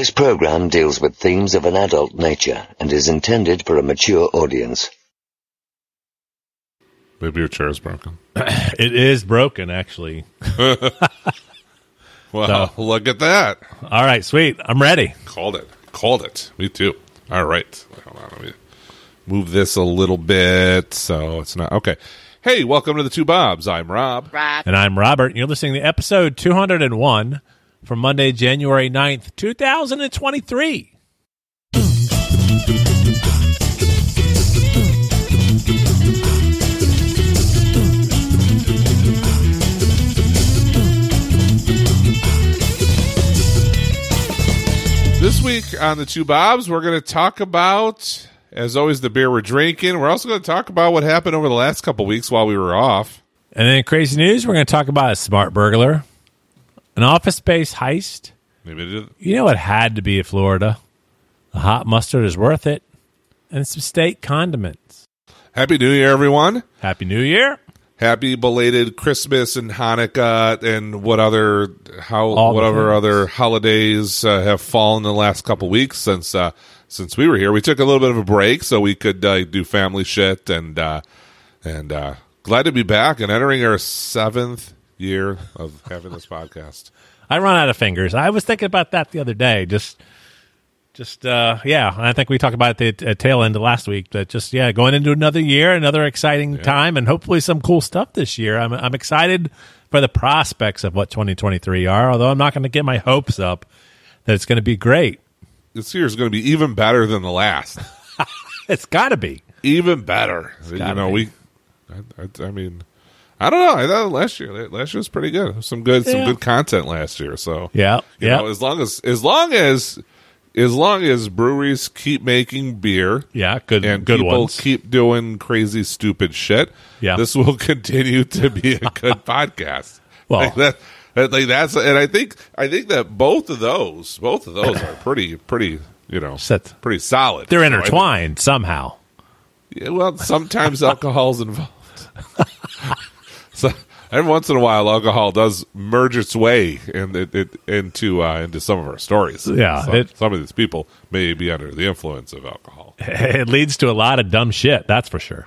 This program deals with themes of an adult nature and is intended for a mature audience. Maybe your chair is broken. It is broken, actually. Well, look at that. All right, sweet. I'm ready. Called it. Called it. Me too. All right. Hold on. Let me move this a little bit so it's not okay. Hey, welcome to the Two Bobs. I'm Rob. And I'm Robert. and You're listening to episode 201 from Monday, January 9th, 2023. This week on the Two Bobs, we're going to talk about, as always, the beer we're drinking. We're also going to talk about what happened over the last couple weeks while we were off. And then crazy news, we're going to talk about a smart burglar, an office space heist. Maybe it did. You know it had to be Florida. The hot mustard is worth it. And some steak condiments. Happy New Year, everyone. Happy New Year. Happy belated Christmas and Hanukkah and what other how All whatever other holidays uh, have fallen in the last couple weeks since uh, since we were here. We took a little bit of a break so we could uh, do family shit and uh, and uh, glad to be back and entering our seventh year of having this podcast. I run out of fingers. I was thinking about that the other day. Just, just uh, yeah. I think we talked about it at tail end of last week. That just yeah, going into another year, another exciting time, and hopefully some cool stuff this year. I'm I'm excited for the prospects of what 2023 are. Although I'm not going to get my hopes up that it's going to be great. This year is going to be even better than the last. It's got to be. even better. You know, be. we. I, I, I mean, I don't know. I thought last year, last year was pretty good. Some good, some good content last year. So Yeah, you yeah, know, as long as as long as as long as breweries keep making beer yeah. Good, and good people ones. keep doing crazy, stupid shit, Yeah. this will continue to be a good podcast. Well- like that, that- like that's, and I think I think that both of those, both of those are pretty, pretty, you know, Set. pretty solid. They're So I think- intertwined somehow. yeah, well, sometimes alcohol's involved. So every once in a while, alcohol does merge its way in, it, it, into uh, into some of our stories. Yeah, some, it- some of these people may be under the influence of alcohol. It leads to a lot of dumb shit. That's for sure.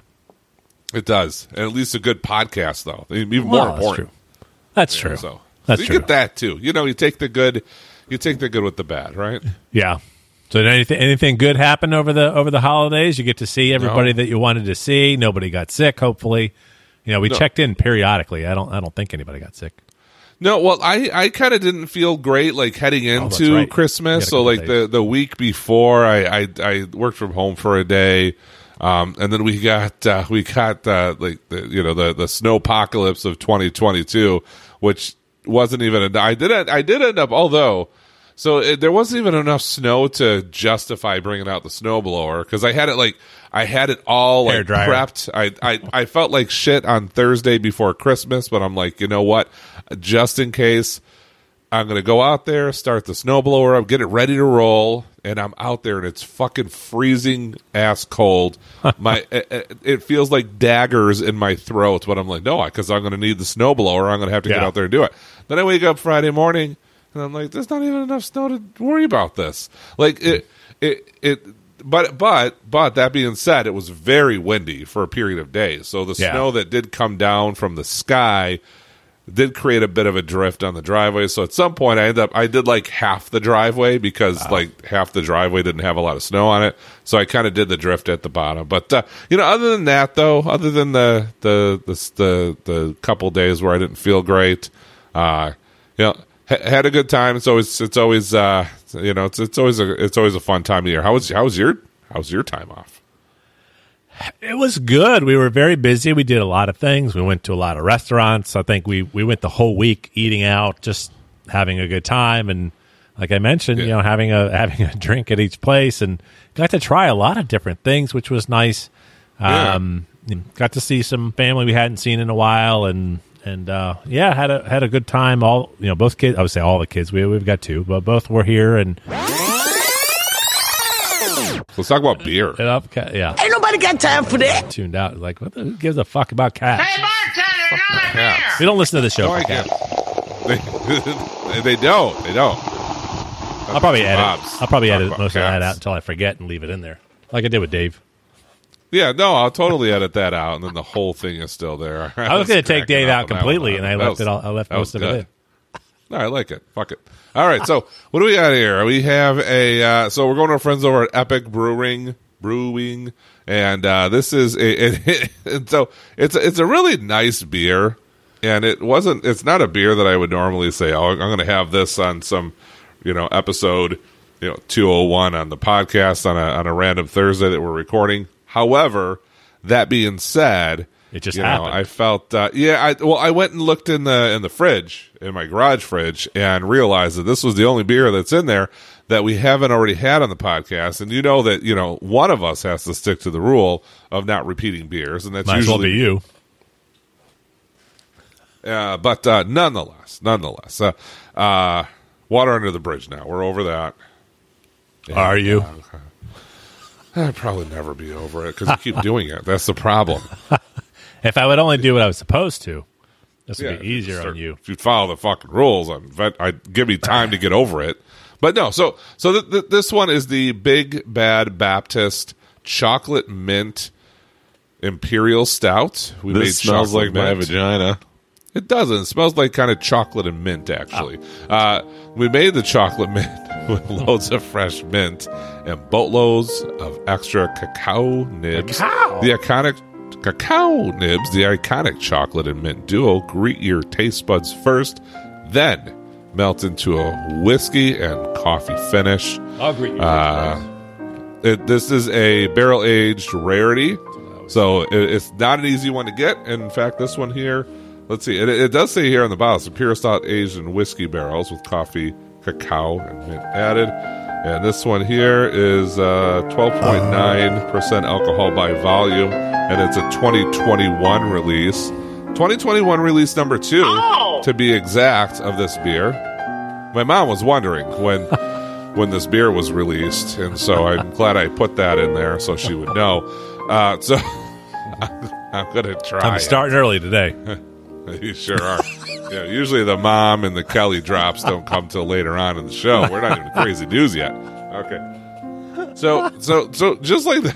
It does, and at least a good podcast, though. Even Well, more that's important. true. That's true. So, That's so you true. get that too. You know, you take the good, you take the good with the bad, right? Yeah. So anything anything good happen over the over the holidays? You get to see everybody No. that you wanted to see. Nobody got sick. Hopefully, you know we No. checked in periodically. I don't I don't think anybody got sick. No, well, I, I kind of didn't feel great like heading Oh, into right. Christmas. So like couple the, the week before, I, I I worked from home for a day, um, and then we got uh, we got uh, like the you know the the snow apocalypse of 2022, which wasn't even. A, I did I did end up although. So it, there wasn't even enough snow to justify bringing out the snowblower because I had it like I had it all like prepped. I, I I felt like shit on Thursday before Christmas, but I'm like, you know what? Just in case, I'm gonna go out there, start the snowblower up, get it ready to roll, and I'm out there and it's fucking freezing ass cold. my it, it feels like daggers in my throat, but I'm like, no, because I'm gonna need the snowblower. I'm gonna have to get out there and do it. Then I wake up Friday morning and I'm like, there's not even enough snow to worry about this. Like it it it. But but but that being said, it was very windy for a period of days. So the Yeah. snow that did come down from the sky did create a bit of a drift on the driveway. So at some point, I ended up I did like half the driveway because like half the driveway didn't have a lot of snow on it. So I kind of did the drift at the bottom. But uh, you know, other than that, though, other than the the the the, the couple days where I didn't feel great, uh, you know, had a good time. It's always it's always uh, you know it's it's always a it's always a fun time of year. How was how was your how was your time off? It was good. We were very busy. We did a lot of things. We went to a lot of restaurants. I think we we went the whole week eating out, just having a good time and like I mentioned, you know, having a having a drink at each place and got to try a lot of different things, which was nice. Yeah. Um, got to see some family we hadn't seen in a while, and and uh, yeah, had a had a good time. All you know, both kids. I would say all the kids. We we've got two, but both were here and Let's talk about beer. and up. Yeah, Ain't nobody got time for that. tuned out. Like, what the, who gives a fuck about cats? Hey, bartender, another beer! Cats. We don't listen to the show. No, for cats. They, they don't. They don't. I'll probably Two edit. Bobs. I'll probably Talk edit about most of that out until I forget and leave it in there, like I did with Dave. Yeah, no, I'll totally edit that out, and then the whole thing is still there. I was going to take Dave out completely, and I left was- it. All, I left most of good. it in. No, I like it. Fuck it. All right, so what do we got here? We have a uh, so we're going to our friends over at Epic Brewing Brewing, and uh, this is a it, and so it's a, it's a really nice beer, and it wasn't. It's not a beer that I would normally say. Oh, I'm going to have this on some you know episode you know 201 on the podcast on a on a random Thursday that we're recording. However, that being said, It just you know, happened. I felt uh, yeah. I well, I went and looked in the in the fridge in my garage fridge and realized that this was the only beer that's in there that we haven't already had on the podcast. And you know that you know one of us has to stick to the rule of not repeating beers, and that's Might as well usually be you. uh, but uh, nonetheless, nonetheless, uh, uh, water under the bridge. Now we're over that. Are you? I'd probably never be over it because you keep doing it. That's the problem. If I would only do what I was supposed to, this would Yeah, be easier start- on you. If you follow the fucking rules, I'd, I'd give me time to get over it. But no, so so th- th- this one is the Big Bad Baptist Chocolate Mint Imperial Stout. We This smells chocolate like my vagina. It doesn't. It smells like kind of chocolate and mint, actually. Uh, we made the chocolate mint with loads of fresh mint and boatloads of extra cacao nibs. Cacao? The iconic cacao nibs, the iconic chocolate and mint duo, greet your taste buds first, then melt into a whiskey and coffee finish. I'll greet you. Uh, it, this is a barrel aged rarity, so it, it's not an easy one to get. In fact, this one here, let's see, it, it does say here on the bottle, it's a pure stout aged in whiskey barrels with coffee, cacao, and mint added. And this one here is uh, 12.9% alcohol by volume, and it's a 2021 release. 2021 release number two, to be exact, of this beer. My mom was wondering when when this beer was released, and so I'm glad I put that in there so she would know. Uh, so I'm gonna try. I'm it. starting early today. You sure are. yeah, usually the mom and the Kelly drops don't come till later on in the show. We're not even crazy news yet. Okay. So so so just like the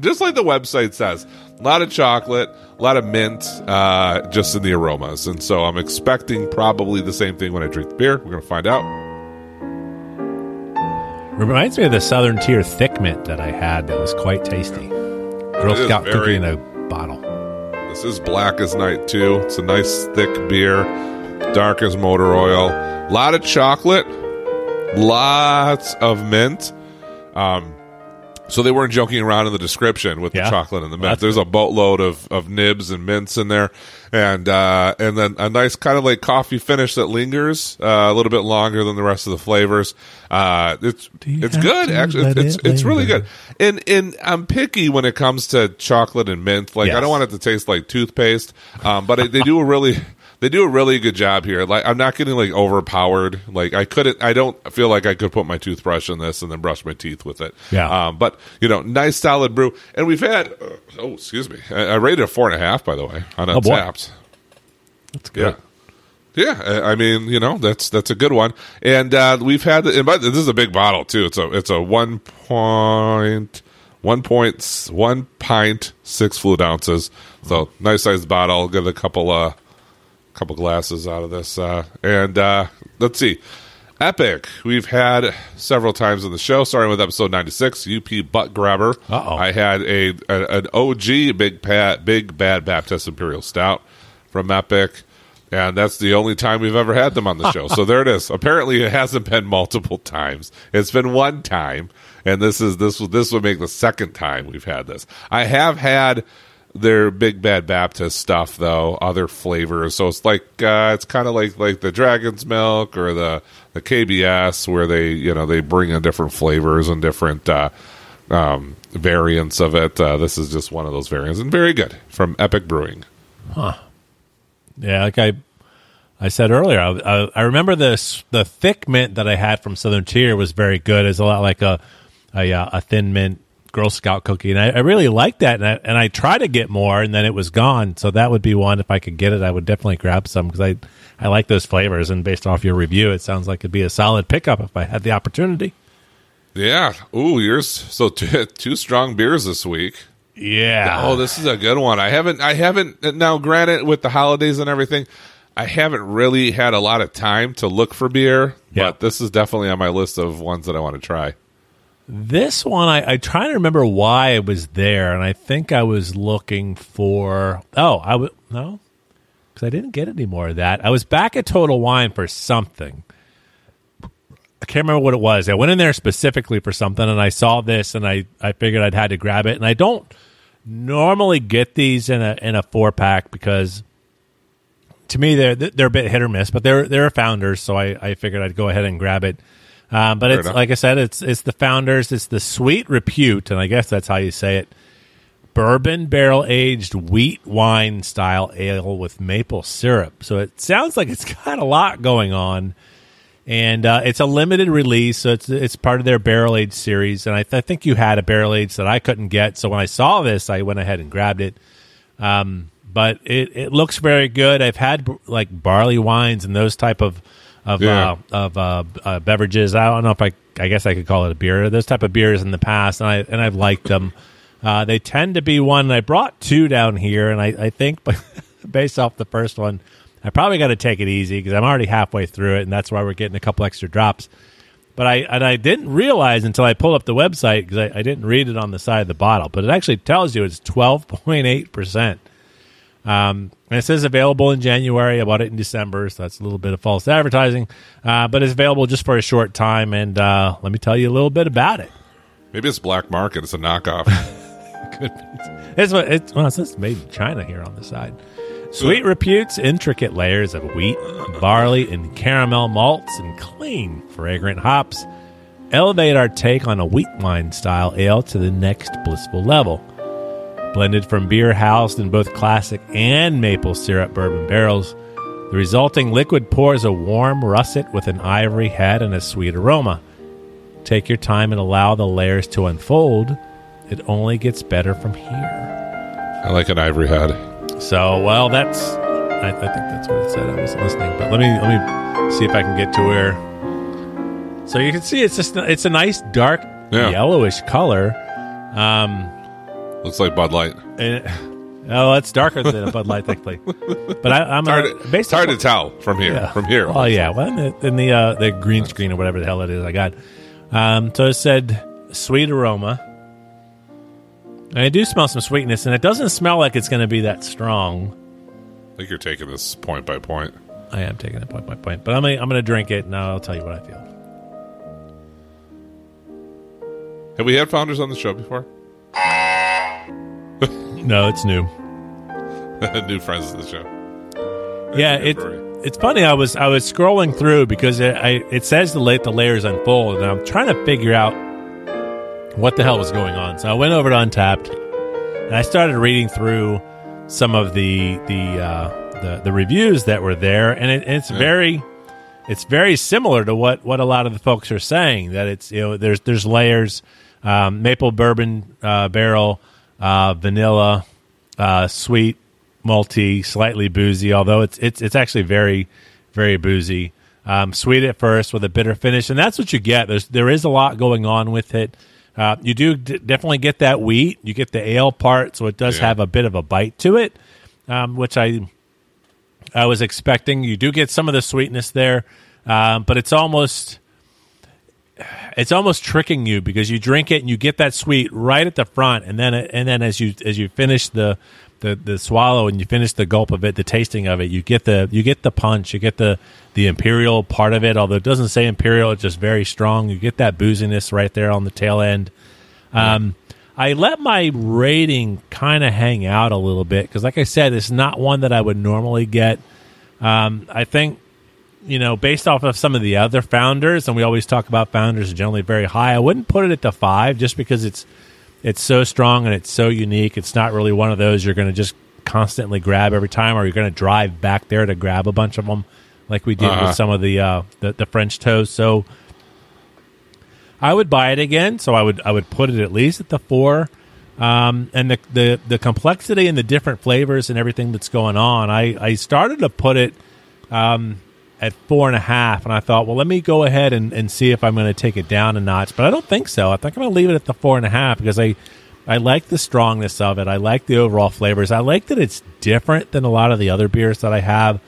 just like the website says, a lot of chocolate, a lot of mint, uh, just in the aromas. And so I'm expecting probably the same thing when I drink the beer. We're gonna find out. Reminds me of the Southern Tier Thick Mint that I had that was quite tasty. Girl Scout very- cookie in a bottle. This is black as night too. It's a nice thick beer, dark as motor oil. A lot of chocolate, lots of mint. Um, so they weren't joking around in the description with Yeah. the chocolate and the mint. That's There's a boatload of, of nibs and mints in there, and uh, and then a nice kind of like coffee finish that lingers uh, a little bit longer than the rest of the flavors. Uh, it's it's good actually. It's it it's really good. And and I'm picky when it comes to chocolate and mint. Like I don't want it to taste like toothpaste, um, but it, they do a really they do a really good job here. Like I'm not getting like overpowered. Like I couldn't. I don't feel like I could put my toothbrush in this and then brush my teeth with it. Yeah. Um, but you know, nice solid brew. And we've had. Uh, oh, excuse me. I, I rated a four and a half by the way on Oh. Untappd. That's good. Yeah. Yeah, I mean, you know, that's that's a good one, and uh, we've had. And by, this is a big bottle too. It's a it's a one point one point one pint six fluid ounces. So nice sized bottle. Get a couple uh couple glasses out of this, uh, and uh, let's see. Epic. We've had several times on the show, starting with episode ninety six. UP butt grabber. Uh-oh. I had a, a an OG big pat big bad Baptist Imperial Stout from Epic. And that's the only time we've ever had them on the show. so there it is. Apparently, it hasn't been multiple times. It's been one time, and this is this will this would make the second time we've had this. I have had their Big Bad Baptist stuff though, other flavors. So it's like uh, it's kind of like like the Dragon's Milk or the the KBS where they you know they bring in different flavors and different uh, um, variants of it. Uh, this is just one of those variants, and very good from Epic Brewing. Huh. Yeah, like I, I said earlier, I, I, I remember this. The thick mint that I had from Southern Tier was very good. It's a lot like a a, uh, a thin mint Girl Scout cookie, and I, I really liked that. And I, and I tried to get more, and then it was gone. So that would be one if I could get it. I would definitely grab some because I I like those flavors, and based off your review, it sounds like it'd be a solid pickup if I had the opportunity. Yeah. Ooh, yours. So two, two strong beers this week. Yeah. Oh, this is a good one. I haven't. I haven't. Now, granted, with the holidays and everything, I haven't really had a lot of time to look for beer. Yeah. But this is definitely on my list of ones that I want to try. This one, I, I try to remember why it was there, and I think I was looking for. Oh, I was no, because I didn't get any more of that. I was back at Total Wine for something. I can't remember what it was. I went in there specifically for something, and I saw this, and I, I figured I'd had to grab it. And I don't normally get these in a in a four pack because to me they're they're a bit hit or miss, but they're they're founders, so I, I figured I'd go ahead and grab it. Um, but Fair it's enough. like I said, it's it's the founders, it's the sweet repute, and I guess that's how you say it. Bourbon barrel aged wheat wine style ale with maple syrup. So it sounds like it's got a lot going on, and uh, it's a limited release. So it's it's part of their barrel aged series. And I, th- I think you had a barrel aged that I couldn't get. So when I saw this, I went ahead and grabbed it. Um, but it, it looks very good. I've had like barley wines and those type of of Yeah. uh, of uh, uh, beverages. I don't know if I I guess I could call it a beer. Those type of beers in the past, and I and I've liked them. Uh, they tend to be one. I brought two down here, and I, I think based off the first one, I probably got to take it easy because I'm already halfway through it, and that's why we're getting a couple extra drops. But I and I didn't realize until I pulled up the website because I, I didn't read it on the side of the bottle, but it actually tells you it's 12.8 percent. Um, and it says available in January. I bought it in December, so that's a little bit of false advertising. Uh, but it's available just for a short time, and uh, let me tell you a little bit about it. Maybe it's black market. It's a knockoff. Could be. It's what it's well, it says made in China here on the side. Sweet reputes intricate layers of wheat, barley, and caramel malts and clean, fragrant hops elevate our take on a wheat wine style ale to the next blissful level. Blended from beer housed in both classic and maple syrup bourbon barrels, the resulting liquid pours a warm russet with an ivory head and a sweet aroma. Take your time and allow the layers to unfold. It only gets better from here. I like an ivory head. So, well, that's I, I think that's what it said. I wasn't listening, but let me let me see if I can get to where. So you can see it's just it's a nice dark Yeah. yellowish color. Um, Looks like Bud Light. and oh, it's darker than a Bud Light, thankfully. But I, I'm hard, to, based hard to tell from here. yeah. From here. Oh yeah, well, in the, in the uh, the green screen or whatever the hell it is, I got. Um, so it said sweet aroma. And I do smell some sweetness, and it doesn't smell like it's going to be that strong. I think you're taking this point by point. I am taking it point by point, but I'm gonna, I'm going to drink it, and I'll tell you what I feel. Have we had founders on the show before? No, it's new. New friends of the show. Yeah, it it's funny. I was I was scrolling through because it I, it says to let the layers unfold, and I'm trying to figure out what the hell was going on. So I went over to Untappd, and I started reading through some of the the uh, the, the reviews that were there, and it, it's very it's very similar to what what a lot of the folks are saying. That it's you know there's there's layers, um, maple bourbon uh, barrel, uh, vanilla, uh, sweet, malty, slightly boozy. Although it's it's it's actually very very boozy. Um, sweet at first with a bitter finish, and that's what you get. There's there is a lot going on with it. Uh, you do d- definitely get that wheat. You get the ale part, so it does Yeah. have a bit of a bite to it, um, which I I was expecting. You do get some of the sweetness there, um, but it's almost it's almost tricking you because you drink it and you get that sweet right at the front, and then and then as you as you finish the the, the swallow and you finish the gulp of it, the tasting of it, you get the you get the punch, you get the the imperial part of it. Although it doesn't say imperial, it's just very strong. You get that booziness right there on the tail end. Um, I let my rating kind of hang out a little bit because, like I said, it's not one that I would normally get. Um, I think, you know, based off of some of the other founders, and we always talk about founders are generally very high. I wouldn't put it at the five just because it's it's so strong and it's so unique. It's not really one of those you're going to just constantly grab every time, or you're going to drive back there to grab a bunch of them, like we did Uh-huh. with some of the uh, the, the French toast. So. I would buy it again, so I would I would put it at least at the four. Um, and the, the the complexity and the different flavors and everything that's going on, I, I started to put it um, at four and a half, and I thought, well, let me go ahead and, and see if I'm going to take it down a notch. But I don't think so. I think I'm going to leave it at the four and a half because I I like the strongness of it. I like the overall flavors. I like that it's different than a lot of the other beers that I have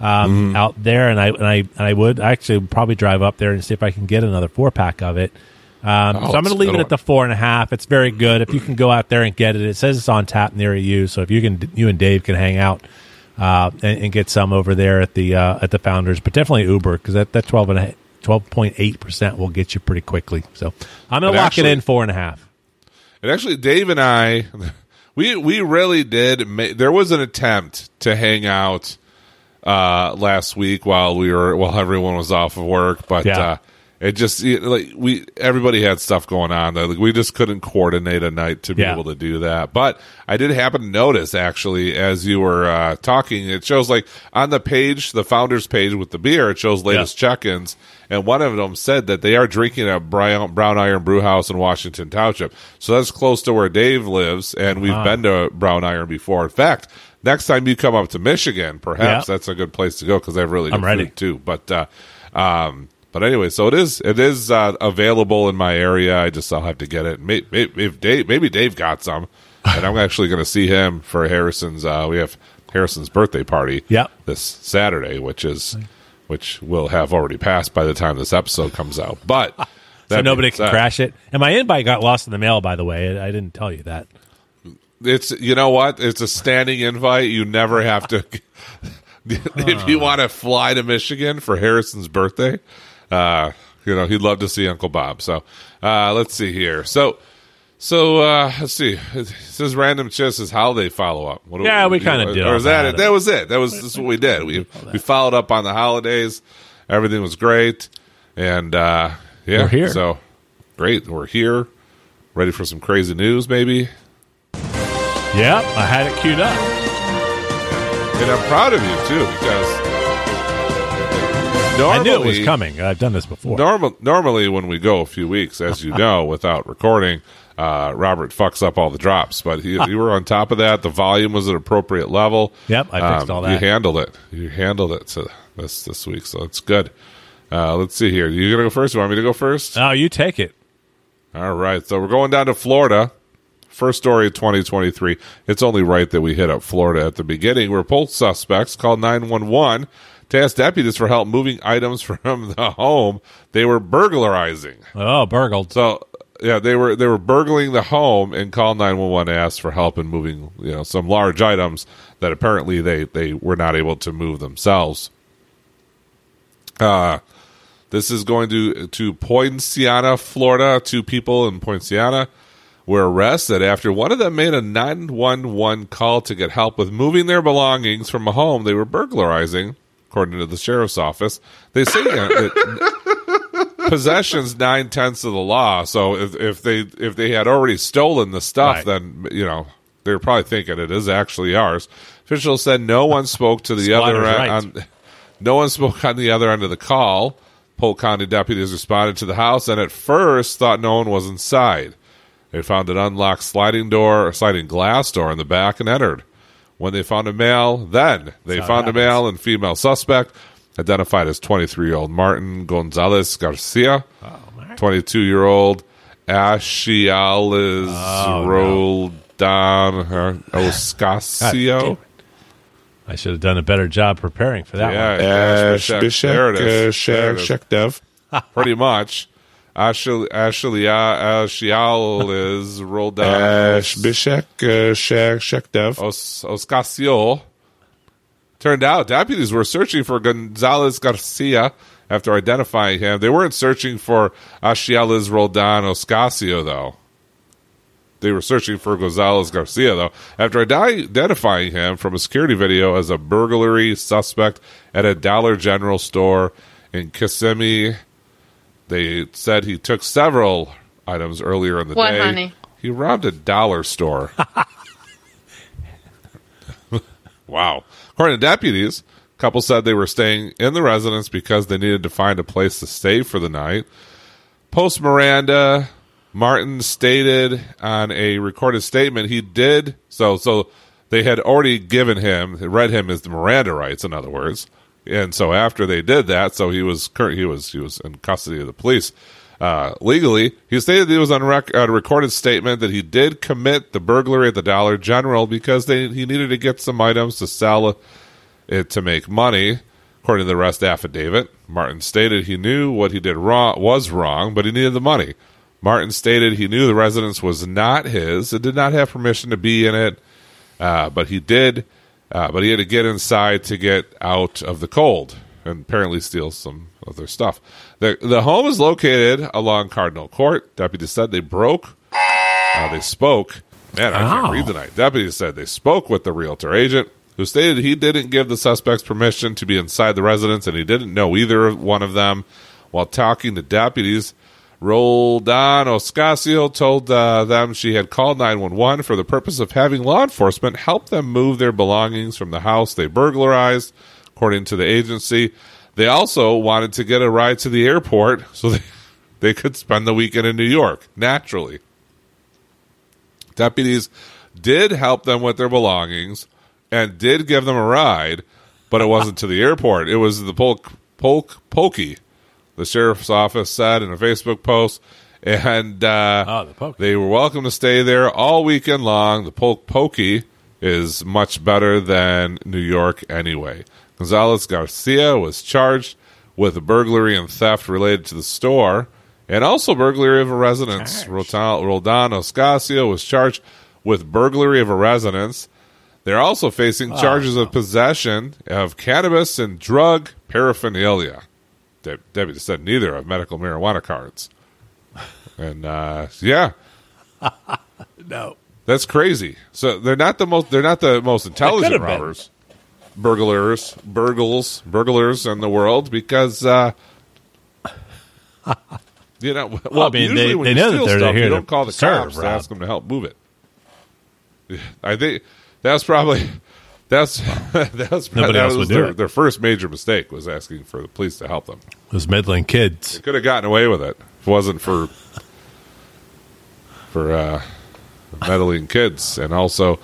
um, out there. And I and I and I would actually probably drive up there and see if I can get another four pack of it. Um, Oh, so I'm going to leave it at the four and a half. It's very good. If you can go out there and get it, it says it's on tap near you. So if you can, you and Dave can hang out uh, and, and get some over there at the uh, at the Founders, but definitely Uber because that that twelve and a twelve point eight percent will get you pretty quickly. So I'm It to lock actually- it in four and a half. And actually, Dave and I, we we really did. Ma- there was an attempt to hang out uh, last week while we were while everyone was off of work, but Yeah. It just it, like we everybody had stuff going on. Though. Like, we just couldn't coordinate a night to be Yeah. able to do that. But I did happen to notice actually as you were uh, talking, it shows like on the page, the founders page with the beer, it shows latest check-ins, and one of them said that they are drinking at Brown, Brown Iron Brew House in Washington Township. So that's close to where Dave lives, and we've Uh-huh. been to Brown Iron before. In fact, next time you come up to Michigan, perhaps Yeah. that's a good place to go because they have really good I'm ready. food too. But uh, um, but anyway, so it is it is uh, available in my area. I just I'll have to get it. Maybe, if Dave maybe Dave got some, and I'm actually going to see him for Harrison's. Uh, we have Harrison's birthday party. Yep. this Saturday, which is which will have already passed by the time this episode comes out. But So nobody can crash it. And my invite got lost in the mail, by the way. I I didn't tell you that. It's you know what? It's a standing invite. You never have to. if you want to fly to Michigan for Harrison's birthday, uh, you know he'd love to see Uncle Bob. So uh, let's see here. So so uh, let's see. It says random chess is holiday follow up. Yeah, we you kinda know, did Or all is that that. it? That was it. That was this is what we did. We we followed up on the holidays. Everything was great, and uh, yeah, We're here. So great. We're here. Ready for some crazy news, maybe. Yep, I had it queued up. And I'm proud of you too because I knew it was coming. I've done this before. Normal, normally, when we go a few weeks, as you know, without recording, uh, Robert fucks up all the drops. But he, you were on top of that. The volume was at appropriate level. Yep, I fixed all that. You handled it. You handled it so this this week, so it's good. Uh, let's see here. You gonna go first? You want me to go first? No, you take it. All right. So we're going down to Florida. First story of 2023. It's only right that we hit up Florida at the beginning, We're both suspects called 911 to ask deputies for help moving items from the home they were burglarizing. Oh, burgled. So yeah, they were they were burgling the home and called 911 to ask for help in moving you know some large items that apparently they they were not able to move themselves. Uh this is going to to Poinciana, Florida. Two people in Poinciana were arrested after one of them made a 911 call to get help with moving their belongings from a home they were burglarizing, according to the sheriff's office. They say that possession's nine tenths of the law. So if, if they if they had already stolen the stuff, Right. then you know they were probably thinking it is actually ours. Officials said no one spoke to the other Squatter's rights. On, no one spoke on the other end of the call. Polk County deputies responded to the house and at first thought no one was inside. They found an unlocked sliding door, or sliding glass door in the back and entered. When they found a male, then they how it found a male and female suspect, identified as 23 year old Martin Gonzalez Garcia, Oh, 22 year old Ashiales Oh, Roldan uh, Oscasio. I should have done a better job preparing for that Yeah, one. Ash Ash Bishek. There it is. Bishek, There uh, it is. Shek Dev. Pretty much. Ashley Ashial is rolled down. Ash Bishek, uh, Shek, Shek Dev. Oscasio. Turned out deputies were searching for Gonzalez Garcia after identifying him. They weren't searching for Ashiales Roldan Oscasio, though. They were searching for Gonzalez Garcia, though, after identifying him from a security video as a burglary suspect at a Dollar General store in Kissimmee. They said he took several items earlier in the What, day. honey? He robbed a dollar store. wow. According to deputies, couple said they were staying in the residence because they needed to find a place to stay for the night. Post Miranda, Martin stated on a recorded statement he did so. So they had already given him, read him his Miranda rights, in other words, and so after they did that, so he was cur- he was he was in custody of the police. Uh, legally, he stated it was on rec- a recorded statement that he did commit the burglary at the Dollar General because they he needed to get some items to sell it to make money. According to the arrest affidavit, Martin stated he knew what he did wrong was wrong, but he needed the money. Martin stated he knew the residence was not his and did not have permission to be in it, uh, but he did. Uh, but he had to get inside to get out of the cold and apparently steal some of their stuff. The the home is located along Cardinal Court. Deputies said they broke. Uh, they spoke. Man, I can't read tonight. Deputies said they spoke with the realtor agent, who stated he didn't give the suspects permission to be inside the residence, and he didn't know either one of them. While talking to deputies, Roldan Oscasio told uh, them she had called 911 for the purpose of having law enforcement help them move their belongings from the house they burglarized, according to the agency. They also wanted to get a ride to the airport so they, they could spend the weekend in New York, naturally. Deputies did help them with their belongings and did give them a ride, but it wasn't to the airport. It was the Polk Polk Pokey, the sheriff's office said in a Facebook post. And uh, Oh, the Pokey. they were welcome to stay there all weekend long. The Polk Pokey is much better than New York anyway. Gonzalez Garcia was charged with burglary and theft related to the store and also burglary of a residence. Rotan- Roldan Oscasio was charged with burglary of a residence. They're also facing charges of possession of cannabis and drug paraphernalia. De- Debbie said neither of medical marijuana cards. And uh, yeah, No. that's crazy. So they're not the most they're not the most intelligent could've been. robbers, burglars, burgles, burglars in the world because uh, you know. Well, I mean, usually they- when they you know that steal they're stuff, here you don't call the serve, cops to ask them to help move it. I think that's probably that's that was, Nobody that else was would do their, it. their first major mistake was asking for the police to help them. Those meddling kids. They could have gotten away with it if it wasn't for for uh, meddling kids and also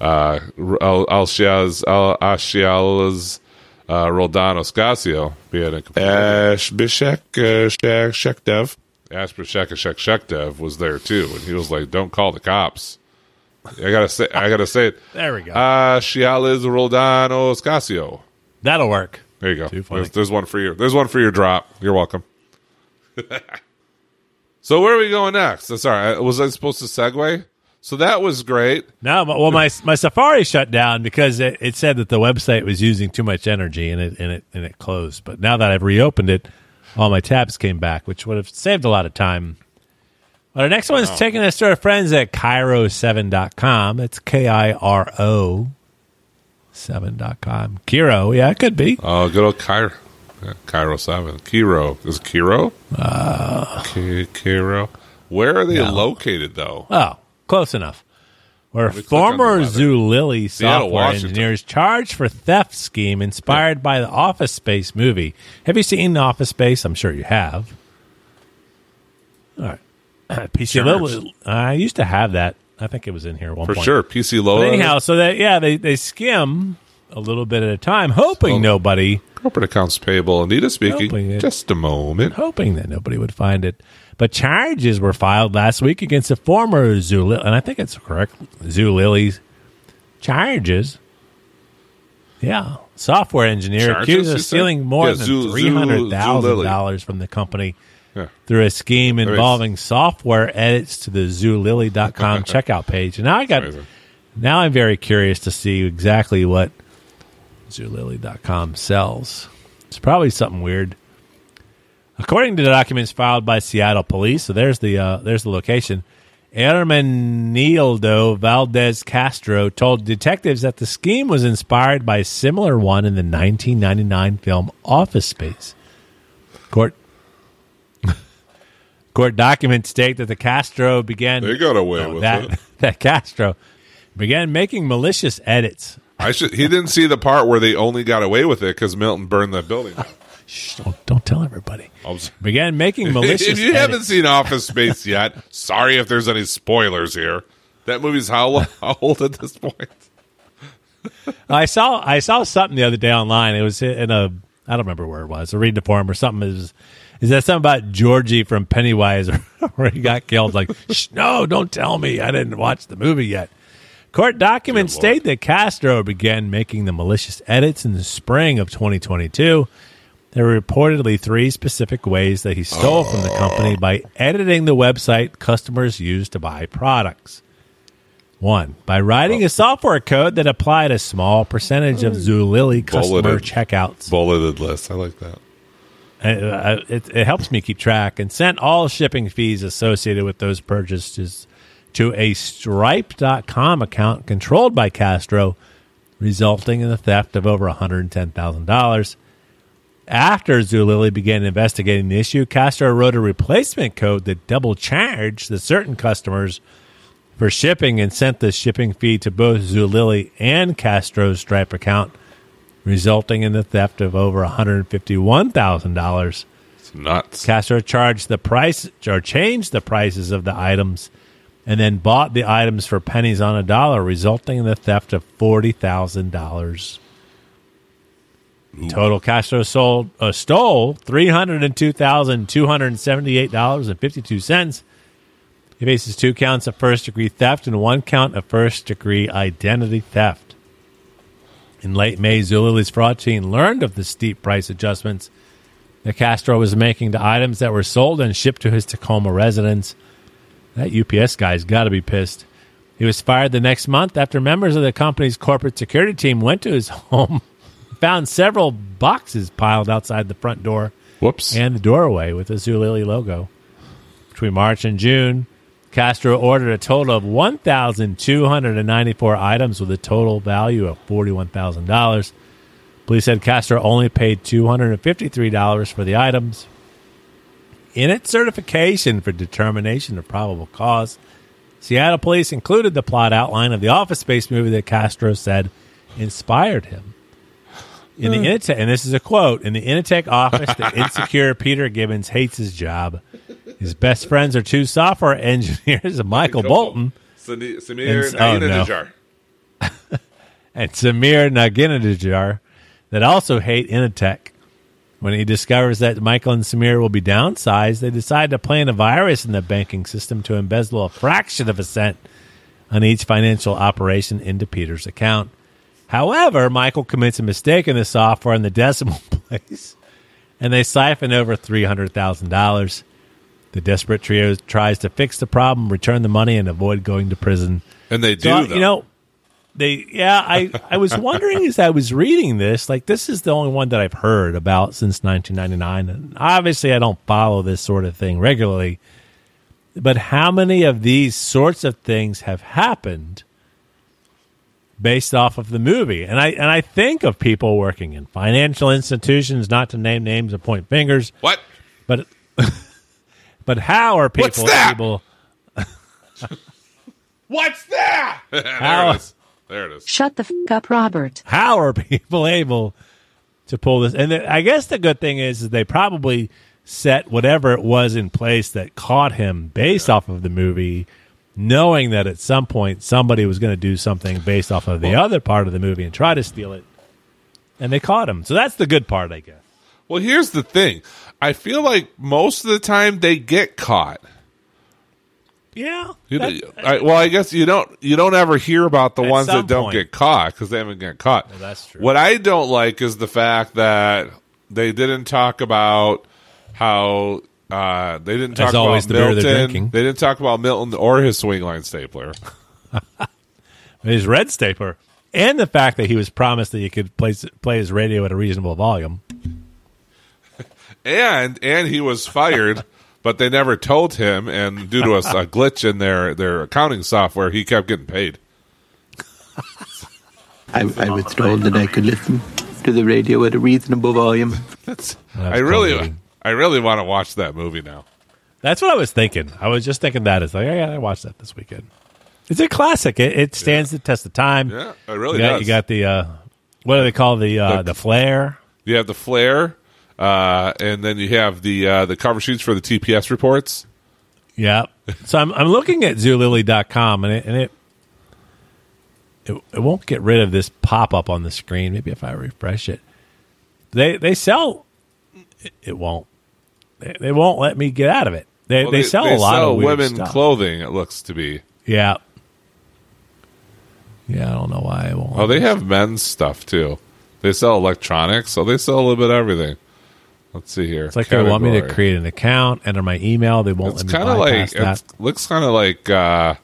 uh, Al Alciaz Al Ashial's uh, Roldan Oscasio being a Ash Bishek uh, Shak Shekdev. Asper Shekdev was there too, and he was like, "Don't call the cops." I gotta say, I gotta say it. There we go. Uh, Ashial's Roldan Oscasio. That'll work. There you go. There's, there's one for you. There's one for your drop. You're welcome. so where are we going next? Uh, Sorry, was I supposed to segue? So that was great. No, well, my my Safari shut down because it, it said that the website was using too much energy and it and it and it closed. But now that I've reopened it, all my tabs came back, which would have saved a lot of time. Well, our next one is taking us to our friends at Cairo7.com. It's K I R O 7.com. Kiro, yeah, it could be. Oh, good old Cairo. Yeah, Cairo 7. Kiro. Is it Kiro? Uh, Kiro. Where are they No. located, though? Oh, close enough. Where me click on the former. Zulily software engineers charged for theft scheme inspired by the Office Space movie. Have you seen Office Space? I'm sure you have. All right. PC Charged. Lily. I used to have that. I think it was in here at one For point. sure. PC But anyhow, so that yeah, they they skim a little bit at a time, hoping So- nobody Corporate accounts payable. Anita speaking. It. Just a moment. hoping that nobody would find it. But charges were filed last week against a former Zulily, and I think it's correct, Zulily's charges. Yeah, software engineer Charges, accused you of said? stealing more Yeah, than Zu- Zu- three hundred thousand Zulily. dollars from the company Yeah. through a scheme involving software edits to the Zulily.com checkout page. And now I got now I'm very curious to see exactly what Zulily.com sells. It's probably something weird. According to the documents filed by Seattle police, so there's the uh, there's the location. Hermenildo Valdez Castro told detectives that the scheme was inspired by a similar one in the 1999 film Office Space. Court court documents state that the Castro began They got away with that it. that Castro began making malicious edits. I should. He didn't see the part where they only got away with it because Milton burned that building. Shh, don't, don't tell everybody. Began making malicious. if you haven't seen Office Space yet, sorry if there's any spoilers here. That movie's how, how old at this point? I saw I saw something the other day online. It was in a I don't remember where it was. A reading the forum or something. Is is that something about Georgie from Pennywise where he got killed? Like, Shh, no, don't tell me. I didn't watch the movie yet. Court documents state that Castro began making the malicious edits in the spring of 2022. There were reportedly three specific ways that he stole from the company oh. by editing the website customers use to buy products. One, by writing a oh. software code that applied a small percentage of hmm. Zulily customer Bulleted. checkouts. Bulleted list. I like that. It, it helps me keep track and sent all shipping fees associated with those purchases to a stripe.com account controlled by Castro, resulting in the theft of over $110,000. After Zulily began investigating the issue, Castro wrote a replacement code that double charged the certain customers for shipping and sent the shipping fee to both Zulily and Castro's Stripe account, resulting in the theft of over $151,000. It's nuts. Castro charged the price or changed the prices of the items and then bought the items for pennies on a dollar, resulting in the theft of $40,000. Total Castro sold uh, stole three hundred and two thousand two hundred and seventy eight dollars and fifty two cents. He faces two counts of first degree theft and one count of first degree identity theft. In late May, Zulily's fraud team learned of the steep price adjustments that Castro was making to items that were sold and shipped to his Tacoma residence. That UPS guy's got to be pissed. He was fired the next month after members of the company's corporate security team went to his home, found several boxes piled outside the front door Whoops. and the doorway with the Zulily logo. Between March and June, Castro ordered a total of 1,294 items with a total value of $41,000. Police said Castro only paid $253 for the items. In its certification for determination of probable cause, Seattle police included the plot outline of the office space movie that Castro said inspired him. In the hmm. Initech, and this is a quote in the Initech office, the insecure Peter Gibbons hates his job. His best friends are two software engineers, Michael Bolton Sami- Samir And- oh, no. And Samir Naginadjar, that also hate Initech. When he discovers that Michael and Samir will be downsized, they decide to plant a virus in the banking system to embezzle a fraction of a cent on each financial operation into Peter's account. However, Michael commits a mistake in the software in the decimal place, and they siphon over $300,000. The desperate trio tries to fix the problem, return the money, and avoid going to prison. And they do, So, though. you know, they yeah. I I was wondering as I was reading this, like this is the only one that I've heard about since 1999, and obviously I don't follow this sort of thing regularly. But how many of these sorts of things have happened based off of the movie? And I and I think of people working in financial institutions, not to name names and point fingers, what? but but how are people What's that? able? What's that? there it is. There it is. Shut the f up, Robert. how are people able to pull this? And the, I guess the good thing is, is they probably set whatever it was in place that caught him based off of the movie, knowing that at some point somebody was going to do something based off of the other part of the movie and try to steal it. And they caught him. So that's the good part, I guess. Well, here's the thing. I feel like most of the time they get caught. Yeah. You I, well, I guess you don't you don't ever hear about the ones that don't point. get caught because they haven't get caught. Well, that's true. What I don't like is the fact that they didn't talk about how uh, they didn't talk As always, about the beer they're Milton. drinking. They didn't talk about Milton or his Swingline stapler. his red stapler. And the fact that he was promised that he could play, play his radio at a reasonable volume. and and he was fired, but they never told him. And due to a, a glitch in their their accounting software, he kept getting paid. I, I was told that I could listen to the radio at a reasonable volume. That's, That's I really probably- I really want to watch that movie now. That's what I was thinking. I was just thinking that. It's like, yeah, I watched that this weekend. It's a classic. It, it stands the test of time. Yeah, it really you got, does. You got the, uh, what do they call the, uh, The- the flare? You have the flare, uh, and then you have the uh, the cover sheets for the TPS reports. Yeah. so I'm, I'm looking at zulily.com and it, and it, it, it won't get rid of this pop up on the screen. Maybe if I refresh it. they they sell. It, it won't. They, they won't let me get out of it. They Well, they, sell a lot sell of women stuff. clothing. It looks to be. Yeah. Yeah, I don't know why it won't. Oh, they have men's stuff too. They sell electronics, so they sell a little bit of everything. Let's see here. It's like they want me to create an account, enter my email. They won't It's kind of like it looks kind of like uh,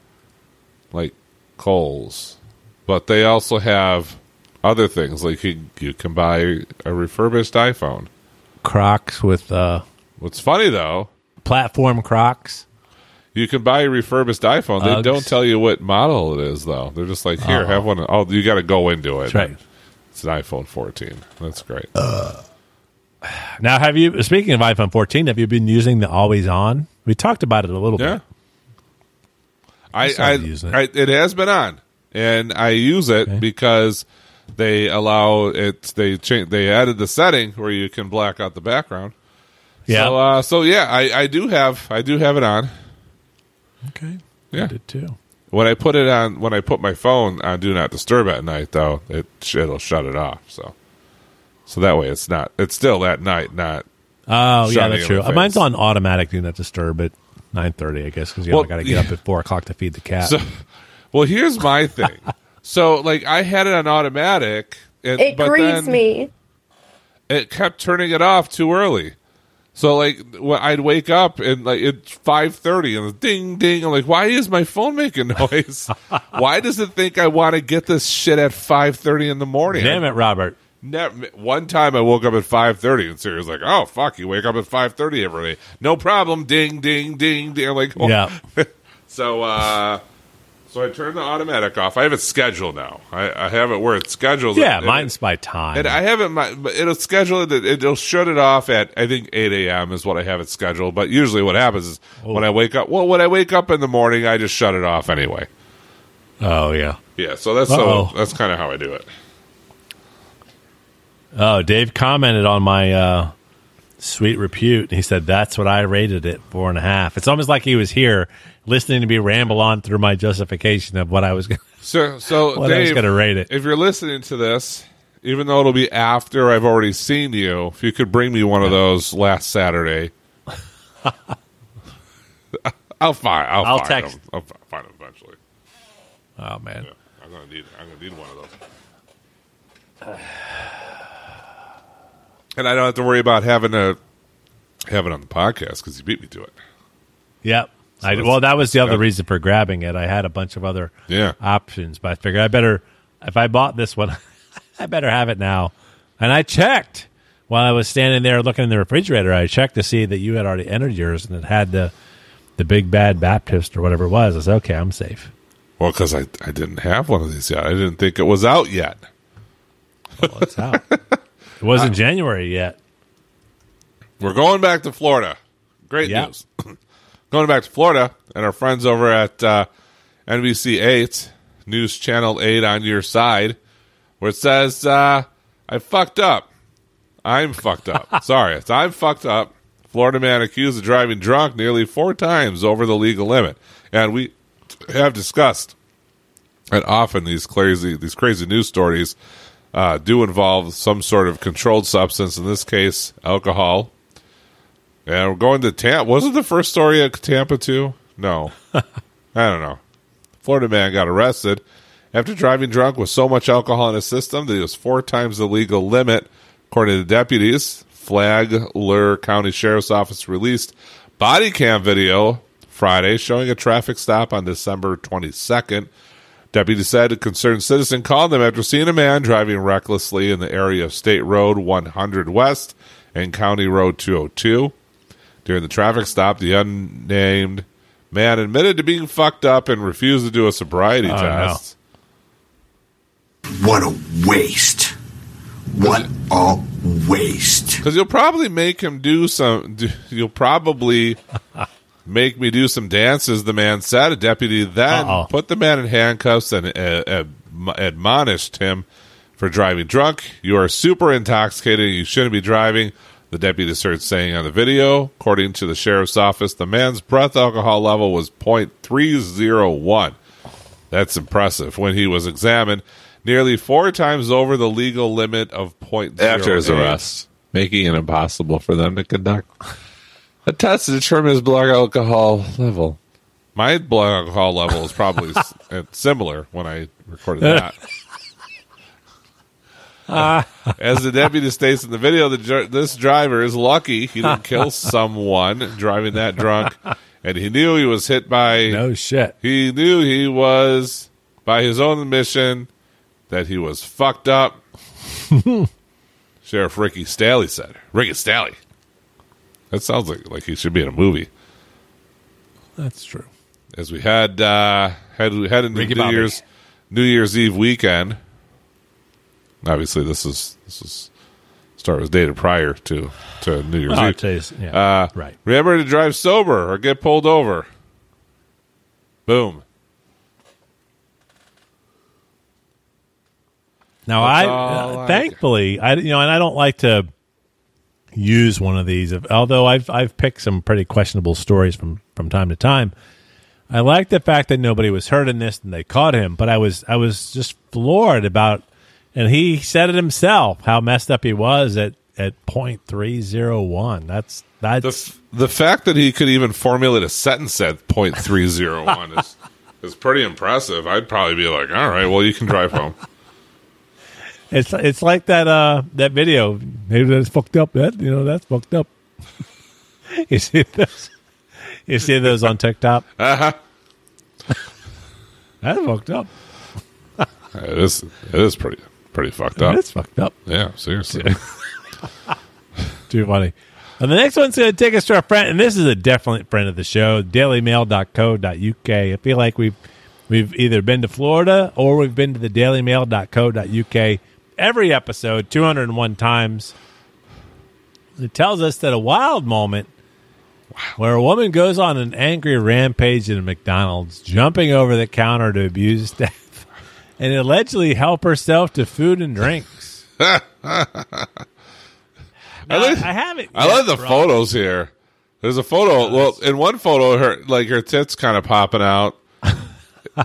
like Kohl's, but they also have other things. Like you, you can buy a refurbished iPhone. Crocs with uh, What's funny though, platform Crocs. you can buy a refurbished iPhone. They Uggs. don't tell you what model it is though. They're just like, here, have uh-huh. one. Oh, you got to go into it. That's right. It's an iPhone 14. That's great. Now, have you? Speaking of iPhone 14, have you been using the Always On? We talked about it a little Yeah. bit. I, I, started using it. I it has been on, and I use it because they allow it. They change. They added the setting where you can black out the background. Yeah. So, uh, so yeah, I, I do have I do have it on. okay. Yeah. I did too. When I put it on, when I put my phone on Do Not Disturb at night, though, it it'll shut it off. So, so that way it's not. It's still at night, not. Oh, yeah, that's true. Mine's on automatic. Do not disturb at 9:30, I guess, because you Well, got to get up at four o'clock to feed the cat. So, well, here's my thing. so, like, I had it on automatic. And, It but grieves then- me. it kept turning it off too early. So like I'd wake up and like it's five thirty and ding ding. I'm like, why is my phone making noise? why does it think I want to get this shit at five thirty in the morning? Damn it, Robert. Never, one time I woke up at five thirty and Siri was like, "Oh fuck, you wake up at five thirty every day, no problem." Ding ding ding ding. I'm like, oh. Yeah. so uh, so I turned the automatic off. I have it scheduled now. I, I have it where it's scheduled. Yeah, it- mine's by time. and I haven't. my- but It'll schedule it. It'll shut it off at I think eight a.m. is what I have it scheduled. But usually, what happens is Oh. when I wake up. Well, when I wake up in the morning, I just shut it off anyway. oh yeah. Yeah, so that's so that's kind of how I do it. Oh, Dave commented on my uh, sweet repute. He said that's what I rated it four and a half. It's almost like he was here listening to me ramble on through my justification of what I was. Gonna, So, so What I was gonna rate it. If you're listening to this, even though it'll be after I've already seen you, if you could bring me one of those last Saturday, I'll find. I'll, I'll find text. them. I'll find them eventually. oh man. I'm gonna need. I'm gonna need one of those. And I don't have to worry about having to have it on the podcast because you beat me to it. Yep. I, well, that was the other reason for grabbing it. I had a bunch of other Yeah. options, but I figured I better, if I bought this one, I better have it now. And I checked while I was standing there looking in the refrigerator. I checked to see that you had already entered yours and it had the the big bad Baptist or whatever it was. I said, okay, I'm safe. Well, because I, I didn't have one of these yet. I didn't think it was out yet. Well, it's out. it wasn't uh, January yet. We're going back to Florida. Great Yeah. news. going back to Florida and our friends over at uh, NBC 8, News Channel 8 on your side, where it says, uh, I fucked up. I'm fucked up. Sorry, it's I'm fucked up. Florida man accused of driving drunk nearly four times over the legal limit. And we have discussed and often these crazy these crazy news stories uh, do involve some sort of controlled substance. In this case, alcohol. And we're going to Tampa. Wasn't the first story at Tampa too? No, I don't know. Florida man got arrested after driving drunk with so much alcohol in his system that he was four times the legal limit, according to deputies. Flagler County Sheriff's Office released body cam video Friday showing a traffic stop on December 22nd. Deputy said a concerned citizen called them after seeing a man driving recklessly in the area of State Road 100 West and County Road 202. During the traffic stop, the unnamed man admitted to being fucked up and refused to do a sobriety Oh, test. What a waste. What a waste. Because you'll probably make him do some. You'll probably make me do some dances. The man said. A deputy then Uh-oh. put the man in handcuffs and uh, admonished him for driving drunk. You are super intoxicated. You shouldn't be driving. The deputy started saying on the video. According to the sheriff's office, the man's breath alcohol level was .301. That's impressive. When he was examined, nearly four times over the legal limit of point After his arrest, making it impossible for them to conduct a test to determine his blood alcohol level. My blood alcohol level is probably uh, similar when I recorded that. As the deputy states in the video, the, this driver is lucky he didn't kill someone driving that drunk, and he knew he was hit by. No shit. He knew he was, by his own admission, that he was fucked up. Sheriff Ricky Staly said. Ricky Staly. That sounds like like he should be in a movie. That's true. As we had uh, had had into Ricky New Bobby. Year's New Year's Eve weekend. Obviously, this is this is story was dated prior to to New Year's Oh, Eve. yeah. Uh, right. Remember to drive sober or get pulled over. Boom. Now, That's I uh, I- thankfully, I you know, and I don't like to use one of these. Although I've I've picked some pretty questionable stories from from time to time. I like the fact that nobody was hurt in this and they caught him, but I was I was just floored about, and he said it himself how messed up he was at at point three zero one. That's that's The f- the fact that he could even formulate a sentence at point three zero one is is pretty impressive. I'd probably be like, all right, well, you can drive home. It's it's like that uh that video. Maybe that's fucked up. That you know that's fucked up. you see those? You see those on TikTok? Uh-huh. That's fucked up. It is it is pretty pretty fucked up. That's fucked up. Yeah, seriously. Too funny. And the next one's going to take us to our friend, and this is a definite friend of the show, dailymail.co.uk. I feel like we've we've either been to Florida or we've been to the dailymail.co.uk every episode 201 times. It tells us that a wild moment where a woman goes on an angry rampage in a McDonald's, jumping over the counter to abuse staff and allegedly help herself to food and drinks. Now, I, like- haven't. I yet love the brought- photos here. There's a photo. Well, in one photo, her like her tits kind of popping out.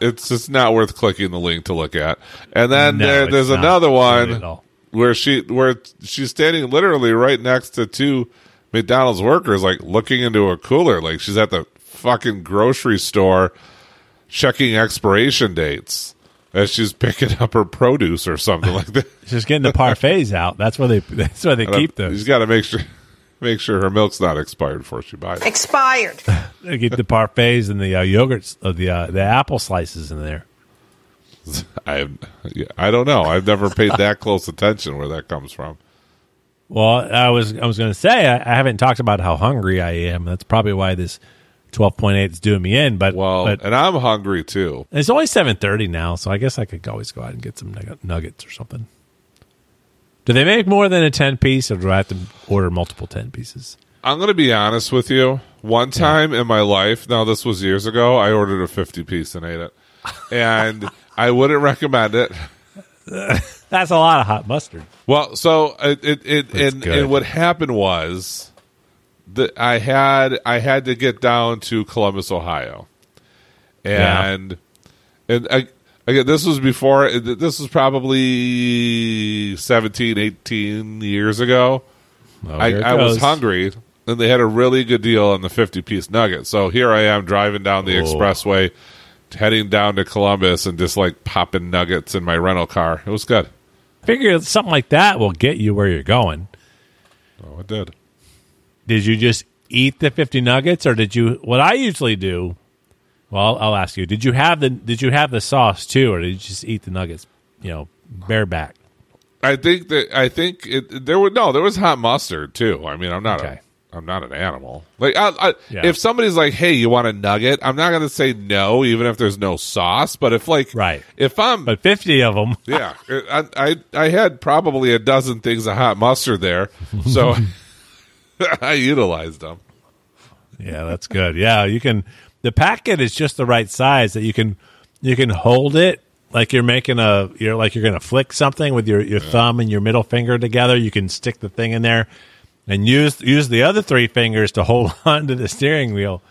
it's just not worth clicking the link to look at. And then No, there, there's another one where she where she's standing literally right next to two McDonald's workers, like looking into a cooler, like she's at the fucking grocery store checking expiration dates as she's picking up her produce or something like that. she's getting the parfaits out. That's where they. That's where they keep He's those. got to make sure make sure her milk's not expired before she buys it. Expired. They get the parfaits and the uh, yogurts, uh, the uh, the apple slices in there. I I don't know. I've never paid that close attention where that comes from. Well, I was I was going to say I, I haven't talked about how hungry I am. That's probably why this twelve point eight is doing me in. But Well, but and I'm hungry too. it's only seven thirty now, so I guess I could always go out and get some nuggets or something. Do they make more than a ten piece, or do I have to order multiple ten pieces? I'm going to be honest with you. One time in my life, now this was years ago, I ordered a 50 piece and ate it. And I wouldn't recommend it. That's a lot of hot mustard. Well, so it, it, it and, and what happened was that I had I had to get down to Columbus, Ohio, and and I, again this was before this was probably 17, 18 years ago. Oh, I, I was hungry, and they had a really good deal on the fifty piece nugget. So here I am driving down the Oh. expressway, heading down to Columbus, and just like popping nuggets in my rental car. It was good. Figure something like that will get you where you're going. Oh, it did. Did you just eat the 50 nuggets or did you what I usually do well I'll ask you did you have the did you have the sauce too or did you just eat the nuggets you know bareback I think that I think it, there was no there was hot mustard too. I mean, I'm not Okay. a I'm not an animal. Like, I, I, Yeah. if somebody's like, "Hey, you want a nugget?" I'm not going to say no, even if there's no sauce. But if like, Right. if I'm, but 50 of them yeah, I, I I had probably a dozen things of hot mustard there, so I utilized them. yeah that's good yeah you can the packet is just the right size that you can you can hold it like you're making a you're like you're going to flick something with your your thumb and your middle finger together you can stick the thing in there and use use the other three fingers to hold on to the steering wheel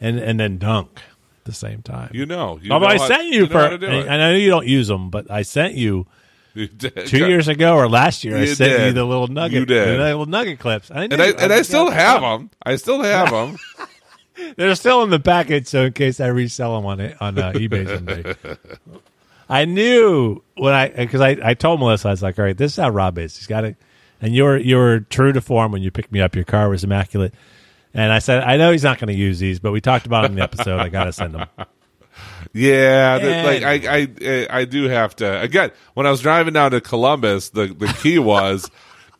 and and then dunk at the same time. You know. You Although know I sent you, know how for, I. I know you don't use them, but I sent you You. two years ago or last year. I You sent you the little nugget, You did. the little nugget clips, I And I and I still forgot- have them. I still have them. They're still in the package, so in case I resell them on it on uh, eBay someday. I knew when I because I, I told Melissa I was like, all right, this is how Rob is. He's got it, and you're you're true to form when you picked me up. Your car was immaculate, and I said I know he's not going to use these, but we talked about it in the episode. I got to send them. Yeah, the- like I, I, I do have to. Again, when I was driving down to Columbus, the the key was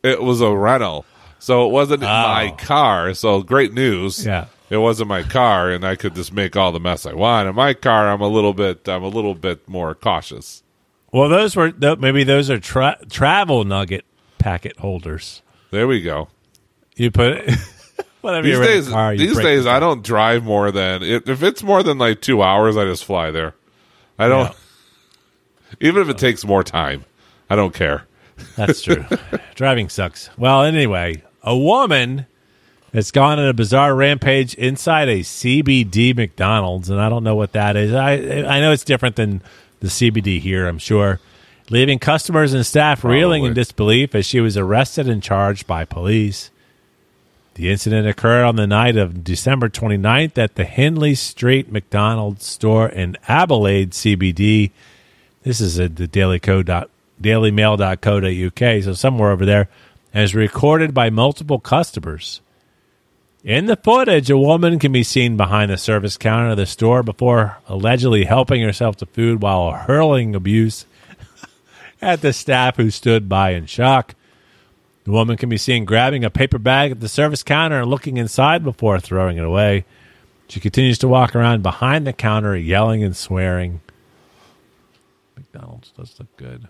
it was a rental, so it wasn't in my Oh. car. So great news. Yeah. it wasn't my car, and I could just make all the mess I want. In my car, I'm a little bit, I'm a little bit more cautious. Well, those were th- maybe those are tra- travel nugget packet holders. There we go. You put it whatever These days, car. These days. I don't drive more than if if it's more than like two hours, I just fly there. I don't. Even if it takes more time, I don't care. That's true. Driving sucks. Well, anyway, a woman has gone on a bizarre rampage inside a CBD McDonald's, and I don't know what that is. I I know it's different than the CBD here. I'm sure, leaving customers and staff reeling in disbelief as she was arrested and charged by police. The incident occurred on the night of December 29th at the Hindley Street McDonald's store in Adelaide, CBD. This is at the Daily Code dot, dailymail.co.uk, so somewhere over there, as recorded by multiple customers. In the footage, a woman can be seen behind the service counter of the store before allegedly helping herself to food while hurling abuse at the staff who stood by in shock. The woman can be seen grabbing a paper bag at the service counter and looking inside before throwing it away. She continues to walk around behind the counter, yelling and swearing. McDonald's does look good.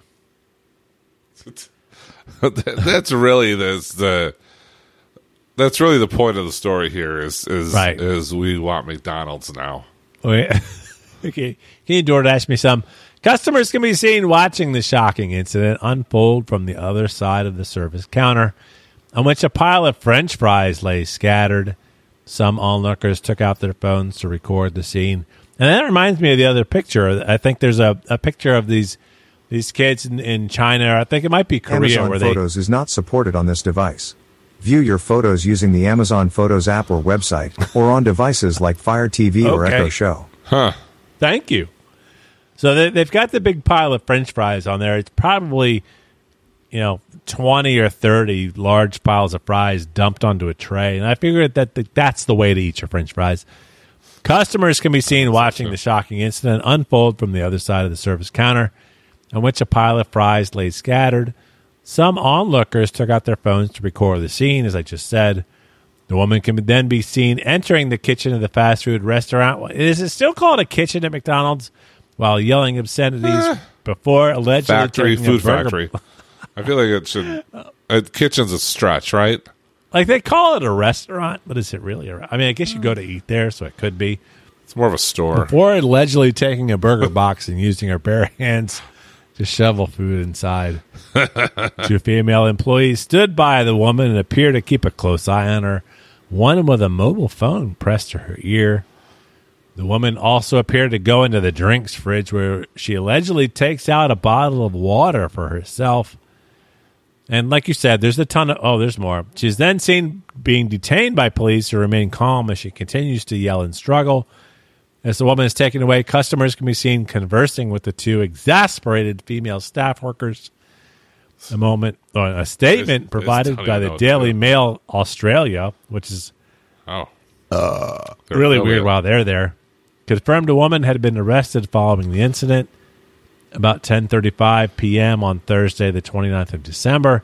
That's really this the that's really the point of the story here is is Right. is we want McDonald's now. Wait. okay. Can you DoorDash me some? Customers can be seen watching the shocking incident unfold from the other side of the service counter, on which a pile of French fries lay scattered. Some onlookers took out their phones to record the scene. And that reminds me of the other picture. I think there's a, a picture of these these kids in, in China. I think it might be Korea Amazon where they Photos is not supported on this device. View your photos using the Amazon Photos app or website, or on devices like Fire TV or Echo Show. Huh. Thank you. So they, they've got the big pile of French fries on there. It's probably, you know, twenty or thirty large piles of fries dumped onto a tray, and I figured that the, that's the way to eat your French fries. Customers can be seen watching the shocking incident unfold from the other side of the service counter, on which a pile of fries lay scattered. Some onlookers took out their phones to record the scene, as I just said. The woman can then be seen entering the kitchen of the fast food restaurant. Is it still called a kitchen at McDonald's? While yelling obscenities eh. before allegedly Factory taking a food burger- factory. I feel like it should a kitchen's a stretch, right? Like they call it a restaurant, but is it really a? I mean, I guess you go to eat there, so it could be. It's more of a store. Before allegedly taking a burger box and using her bare hands to shovel food inside. Two female employees stood by the woman and appeared to keep a close eye on her. One with a mobile phone pressed to her ear. The woman also appeared to go into the drinks fridge where she allegedly takes out a bottle of water for herself. And like you said, there's a ton of. Oh, there's more. She's then seen being detained by police to remain calm as she continues to yell and struggle. As the woman is taken away, customers can be seen conversing with the two exasperated female staff workers. A moment, or a statement There's- there's provided don't by the Daily to. Mail Australia, which is Oh. They're really weird while they're there. Confirmed a woman had been arrested following the incident about 10:35 p.m. on Thursday the 29th of December.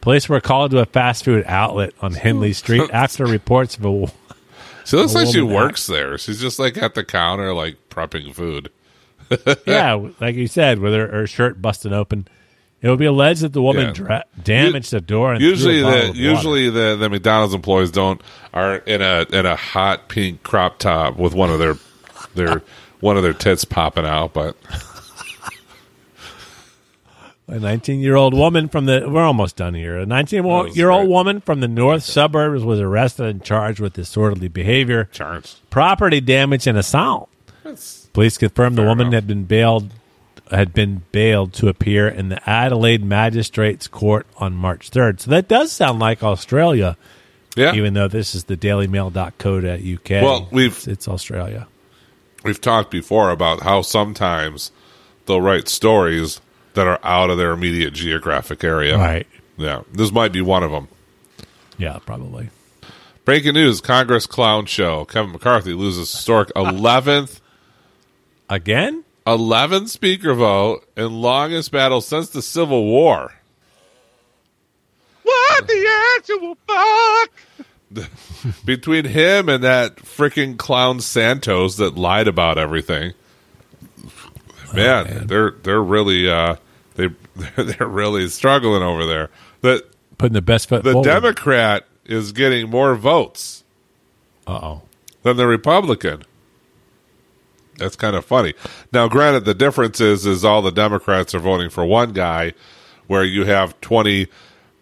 Police were called to a fast food outlet on Hindley Street after reports of a She looks A like she works there. She's just like at the counter, like prepping food. yeah, like you said, with her, her shirt busted open. It would be alleged that the woman Yeah. dra- damaged the door. And Usually, the usually the, the McDonald's employees don't are in a in a hot pink crop top with one of their their one of their tits popping out. But A 19 year old woman from the, we're almost done here. A 19 year old woman from the north suburbs was arrested and charged with disorderly behavior, charged. property damage, and assault. It's Police confirmed the woman enough. had been bailed had been bailed to appear in the Adelaide Magistrates Court on March 3rd. So that does sound like Australia, yeah. even though this is the dailymail.co.uk. Well, we've- it's, it's Australia. We've talked before about how sometimes they'll write stories that are out of their immediate geographic area. Right. Yeah. This might be one of them. Yeah, probably. Breaking news: Congress clown show. Kevin McCarthy loses historic eleventh Again? 11th speaker vote and longest battle since the Civil War. What the actual fuck? Between him and that freaking clown Santos that lied about everything. Man, they're they're really uh they they're really struggling over there. The Putting the best foot the forward. Democrat is getting more votes Uh-oh. than the Republican. That's kind of funny. Now, granted, the difference is is all the Democrats are voting for one guy, where you have twenty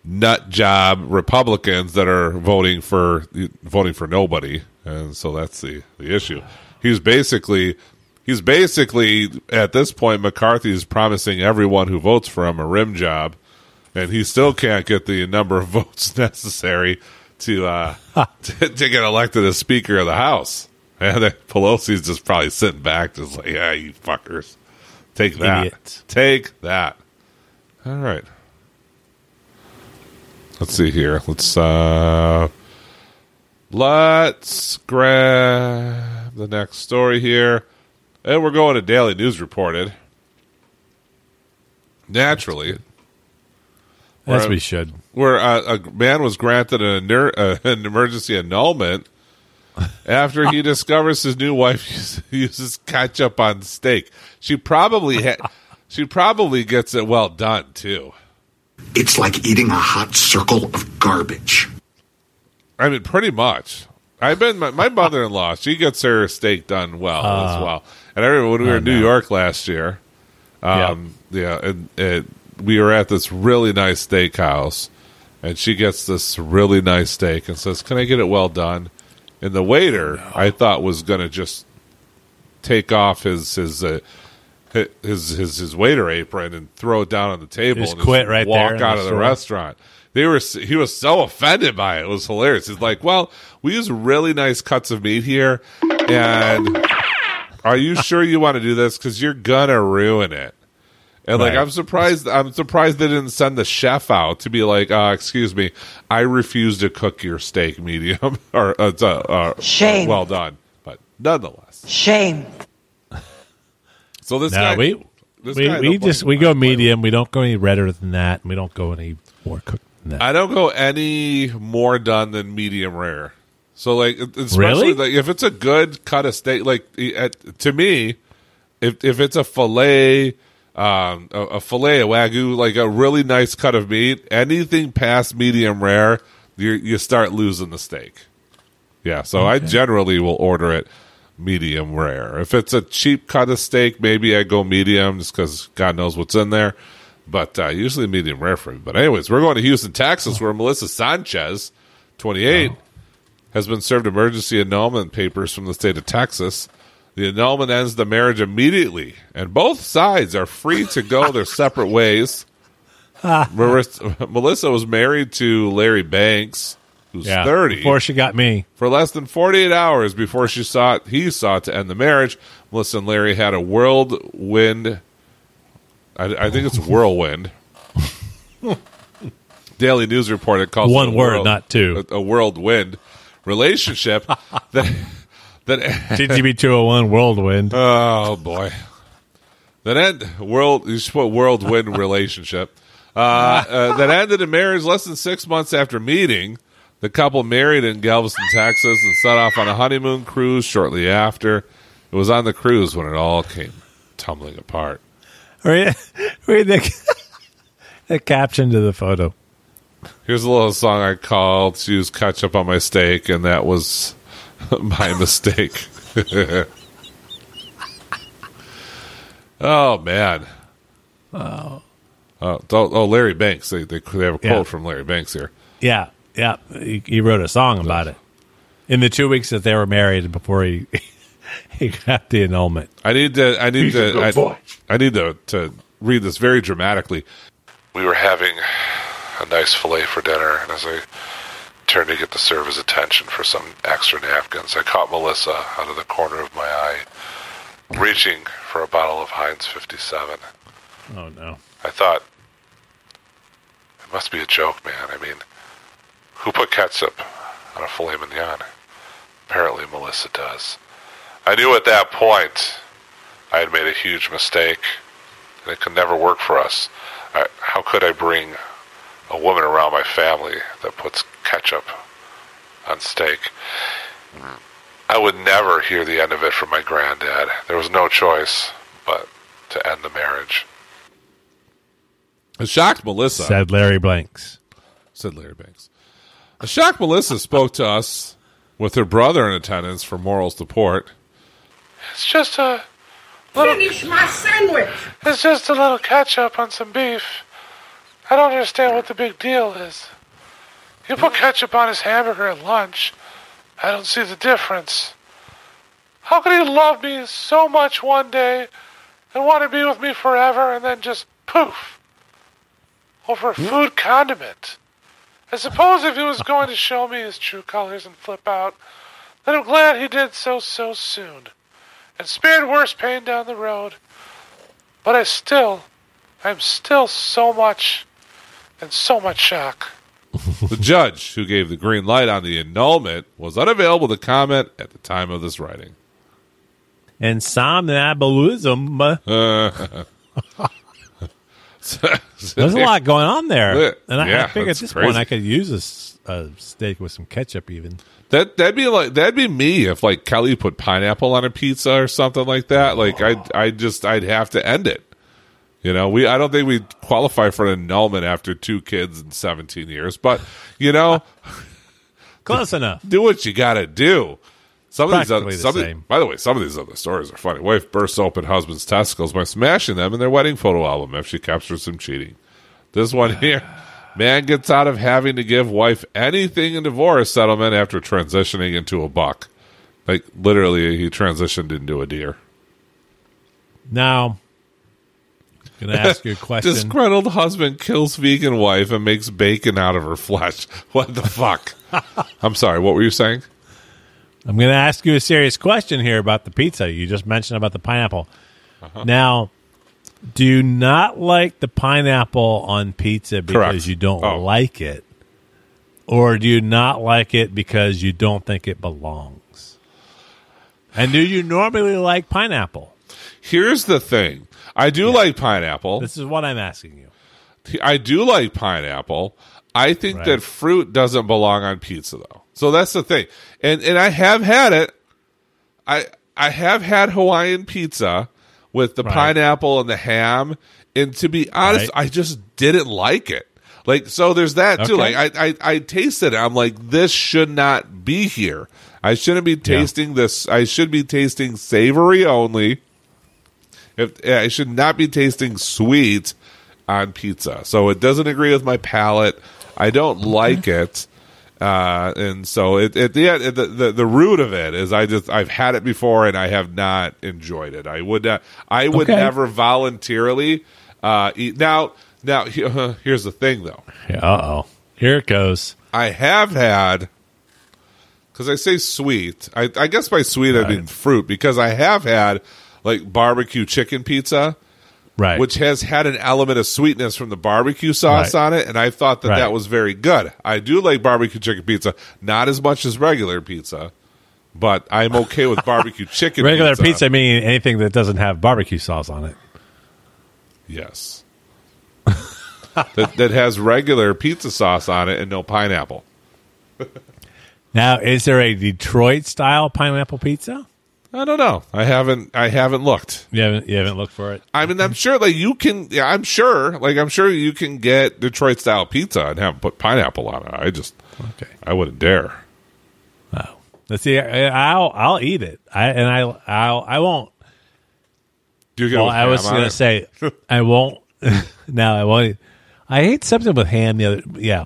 nut job Republicans that are voting for voting for nobody, and so that's the the issue. He's basically he's basically at this point McCarthy is promising everyone who votes for him a rim job, and he still can't get the number of votes necessary to uh, to, to get elected as Speaker of the House. And then Pelosi's just probably sitting back, just like, yeah, you fuckers, take that, Idiots. take that. All right. Let's see here. Let's uh let's grab the next story here. And we're going to Daily News reported. Naturally, As we should. where a, a man was granted an, uh, an emergency annulment after he discovers his new wife uses, uses ketchup on steak. She probably ha- she probably gets it well done too. It's like eating a hot circle of garbage. I mean, pretty much. I've been my, my mother-in-law. She gets her steak done well as well. And I remember when we were in New no. York last year. Um, yeah, and, and we were at this really nice steakhouse, and she gets this really nice steak and says, "Can I get it well done?" And the waiter, I thought, was going to just take off his his. Uh, his his his waiter apron and throw it down on the table Just and quit right walk there in out the of the store. restaurant. They were he was so offended by it. It was hilarious. He's like, "Well, we use really nice cuts of meat here, and are you sure you want to do this? Because you're gonna ruin it." And like, I'm surprised. I'm surprised they didn't send the chef out to be like, uh, "Excuse me, I refuse to cook your steak medium or uh, uh, uh, Shame. well done." But nonetheless, Shame. So this No, guy, we this we, guy we just we go with medium. We don't go any redder than that. We don't go any more cooked than that. I don't go any more done than medium rare. So like, especially Really? like if it's a good cut of steak, like at, to me, if if it's a fillet, um, a, a fillet, a wagyu, like a really nice cut of meat, anything past medium rare, you you start losing the steak. Yeah, so I generally will order it medium rare. If it's a cheap cut of steak, maybe I go medium just because God knows what's in there. But uh, usually medium rare for me. But anyways, we're going to Houston, Texas, where Melissa Sanchez, 28, has been served emergency annulment papers from the state of Texas. The annulment ends the marriage immediately, and both sides are free to go their separate ways. Marissa, Melissa was married to Larry Banks, who's yeah, 30 before she got me. for less than 48 hours before she sought he sought to end the marriage melissa and larry had a whirlwind i, I think it's whirlwind daily news report it calls One it a word, world- not two. a, a whirlwind relationship that that TGB two hundred one whirlwind. Oh boy, that end world you should put whirlwind relationship uh, uh, that ended in marriage less than six months after meeting. The couple married in Galveston, Texas, and set off on a honeymoon cruise shortly after. It was on the cruise when it all came tumbling apart. read, read the, the caption to the photo. Here's a little song I called to use ketchup on my steak, and that was my mistake. oh man. Oh. Oh, oh, Larry Banks. They, they, they have a quote Yeah. from Larry Banks here. Yeah, yeah. He, he wrote a song about it in the two weeks that they were married before he he got the annulment. I need to. I need He's a to. good I. I need to to read this very dramatically. We were having a nice fillet for dinner, and as I turned to get the server's attention for some extra napkins, I caught Melissa out of the corner of my eye, reaching for a bottle of Heinz 57. Oh no. I thought, it must be a joke, man. I mean, who put ketchup on a filet mignon? Apparently, Melissa does. I knew at that point I had made a huge mistake, and it could never work for us. I, how could I bring a woman around my family that puts ketchup on steak? I would never hear the end of it from my granddad. There was no choice but to end the marriage. It shocked Melissa. Said Larry Blanks. said Larry Banks. A shocked Melissa spoke to us with her brother in attendance for moral support. It's just a Finish my sandwich. it's just a little ketchup on some beef. I don't understand what the big deal is. You put ketchup on his hamburger at lunch. I don't see the difference. How could he love me so much one day and want to be with me forever and then just poof over a food condiment? I suppose if he was going to show me his true colors and flip out, then I'm glad he did so so soon and spared worse pain down the road. But I still, I'm still so much, and so much shock. the judge who gave the green light on the annulment was unavailable to comment at the time of this writing. And somnambulism. There's a lot going on there. And I, Yeah, I figure at this crazy. point I could use a steak with some ketchup even. That that'd be like that'd be me if like Kelly put pineapple on a pizza or something like that. Like I I just I'd have to end it. You know, we I don't think we qualify for an annulment after two kids in 17 years, but you know, Close enough. do what you got to do. Some of these other, Practically the of- same. by the way, some of these other stories are funny. Wife bursts open husband's testicles by smashing them in their wedding photo album if she captures him cheating. This one here, man gets out of having to give wife anything in divorce settlement after transitioning into a buck. Like literally, he transitioned into a deer. Now, gonna ask you a question. Disgruntled husband kills vegan wife and makes bacon out of her flesh. What the fuck? I'm sorry. What were you saying? I'm going to ask you a serious question here about the pizza. You just mentioned about the pineapple. Uh-huh. Now, do you not like the pineapple on pizza because Correct. you don't Oh. like it? Or do you not like it because you don't think it belongs? And do you normally like pineapple? Here's the thing. I do like pineapple. This is what I'm asking you. I do like pineapple. I think Right. that fruit doesn't belong on pizza though. So that's the thing. And and I have had it. I I have had Hawaiian pizza with the Right. pineapple and the ham. And to be honest, Right. I just didn't like it. Like so there's that too. Okay. Like I, I I tasted it. I'm like, this should not be here. I shouldn't be tasting this I should be tasting savory only. If I should not be tasting sweet on pizza. So it doesn't agree with my palate. I don't like it. Uh, and so it, it the, the the the root of it is I just I've had it before and I have not enjoyed it. I would not, I would Okay. never voluntarily uh, eat. Now now here's the thing though. Uh oh. Here it goes. I have had because I say sweet. I, I guess by sweet I mean fruit because I have had like barbecue chicken pizza Right. which has had an element of sweetness from the barbecue sauce Right. on it, and I thought that Right. that was very good. I do like barbecue chicken pizza, not as much as regular pizza, but I'm okay with barbecue chicken. Regular pizza. pizza meaning anything that doesn't have barbecue sauce on it. yes, that, that has regular pizza sauce on it and no pineapple. Now, is there a Detroit style pineapple pizza? I don't know. I haven't. I haven't looked. You haven't you haven't looked for it? I mean, I'm sure like you can. Yeah, I'm sure. Like I'm sure you can get Detroit style pizza and have put pineapple on it. I just, Okay. I wouldn't dare. Oh. Let's see. I- I'll I'll eat it. I and I I'll I won't. Do you get? it Well, I was going to it? say I won't. no, I won't. I ate something with ham the other. Yeah,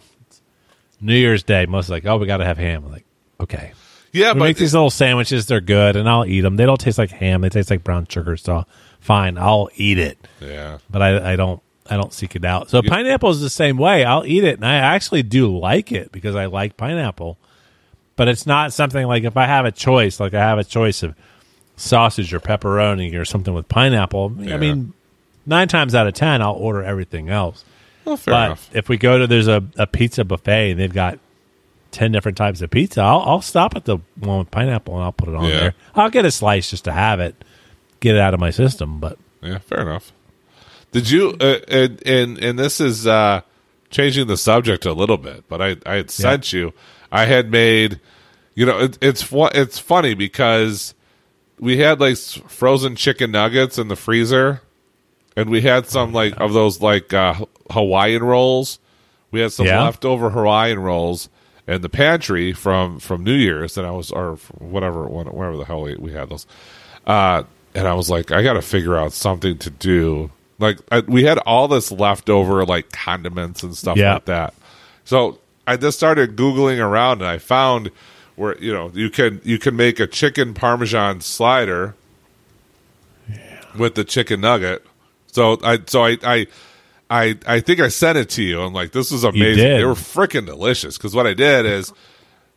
New Year's Day. Most like, oh, we got to have ham. I'm like, okay. Yeah, we but make these little sandwiches. They're good, and I'll eat them. They don't taste like ham. They taste like brown sugar. So fine, I'll eat it. yeah, But I, I don't. I don't seek it out. So pineapple is the same way. I'll eat it, and I actually do like it because I like pineapple. But it's not something like if I have a choice, like I have a choice of sausage or pepperoni or something with pineapple. Yeah. I mean, nine times out of ten, I'll order everything else. well, fair but enough. if we go to there's a, a pizza buffet and they've got ten different types of pizza, I'll, I'll stop at the one with pineapple and I'll put it on Yeah. there. I'll get a slice just to have it, get it out of my system. But Yeah, fair enough. Did you? Uh, and and and this is uh, changing the subject a little bit, but I I had sent you. I had made. You know, it, it's fu- it's funny because we had like s- frozen chicken nuggets in the freezer, and we had some like of those like uh, Hawaiian rolls. We had some Yeah. leftover Hawaiian rolls in the pantry from from New Year's, and I was or whatever whatever the hell we, we had those. Uh, and I was like, I got to figure out something to do. Like I, we had all this leftover like condiments and stuff Yeah. like that. So I just started googling around, and I found where you know you can you can make a chicken parmesan slider with the chicken nugget. So I so I I I, I think I sent it to you. I'm like, this is amazing. They were freaking delicious. Because what I did is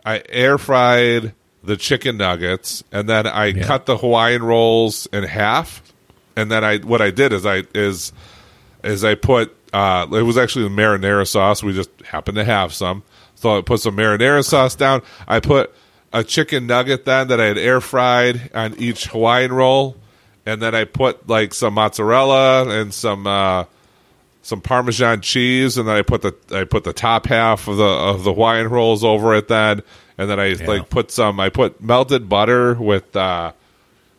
I air fried the chicken nuggets, and then I cut the Hawaiian rolls in half. And then I what I did is I is is I put uh, it was actually the marinara sauce. We just happened to have some, so I put some marinara sauce down. I put a chicken nugget then that I had air fried on each Hawaiian roll, and then I put like some mozzarella and some uh, some Parmesan cheese, and then I put the I put the top half of the of the Hawaiian rolls over it then, and then I like put some I put melted butter with uh,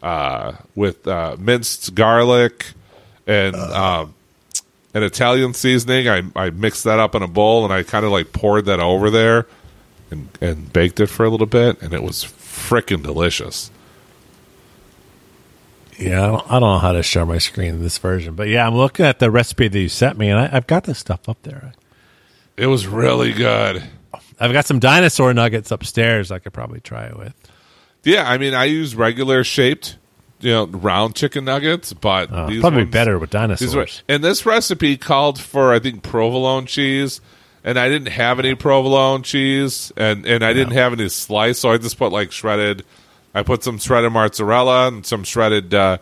uh, with uh, minced garlic and um, an Italian seasoning. I I mixed that up in a bowl, and I kind of like poured that over there, and and baked it for a little bit, and it was freaking delicious. Yeah, I don't, I don't know how to share my screen in this version. But yeah, I'm looking at the recipe that you sent me, and I, I've got this stuff up there. It was really good. I've got some dinosaur nuggets upstairs. I could probably try it with. Yeah, I mean, I use regular shaped, you know, round chicken nuggets, but Uh, these probably ones- better with dinosaurs. and this recipe called for, I think, provolone cheese, and I didn't have any provolone cheese, and and I didn't have any slice, so I just put like shredded. I put some shredded mozzarella and some shredded uh,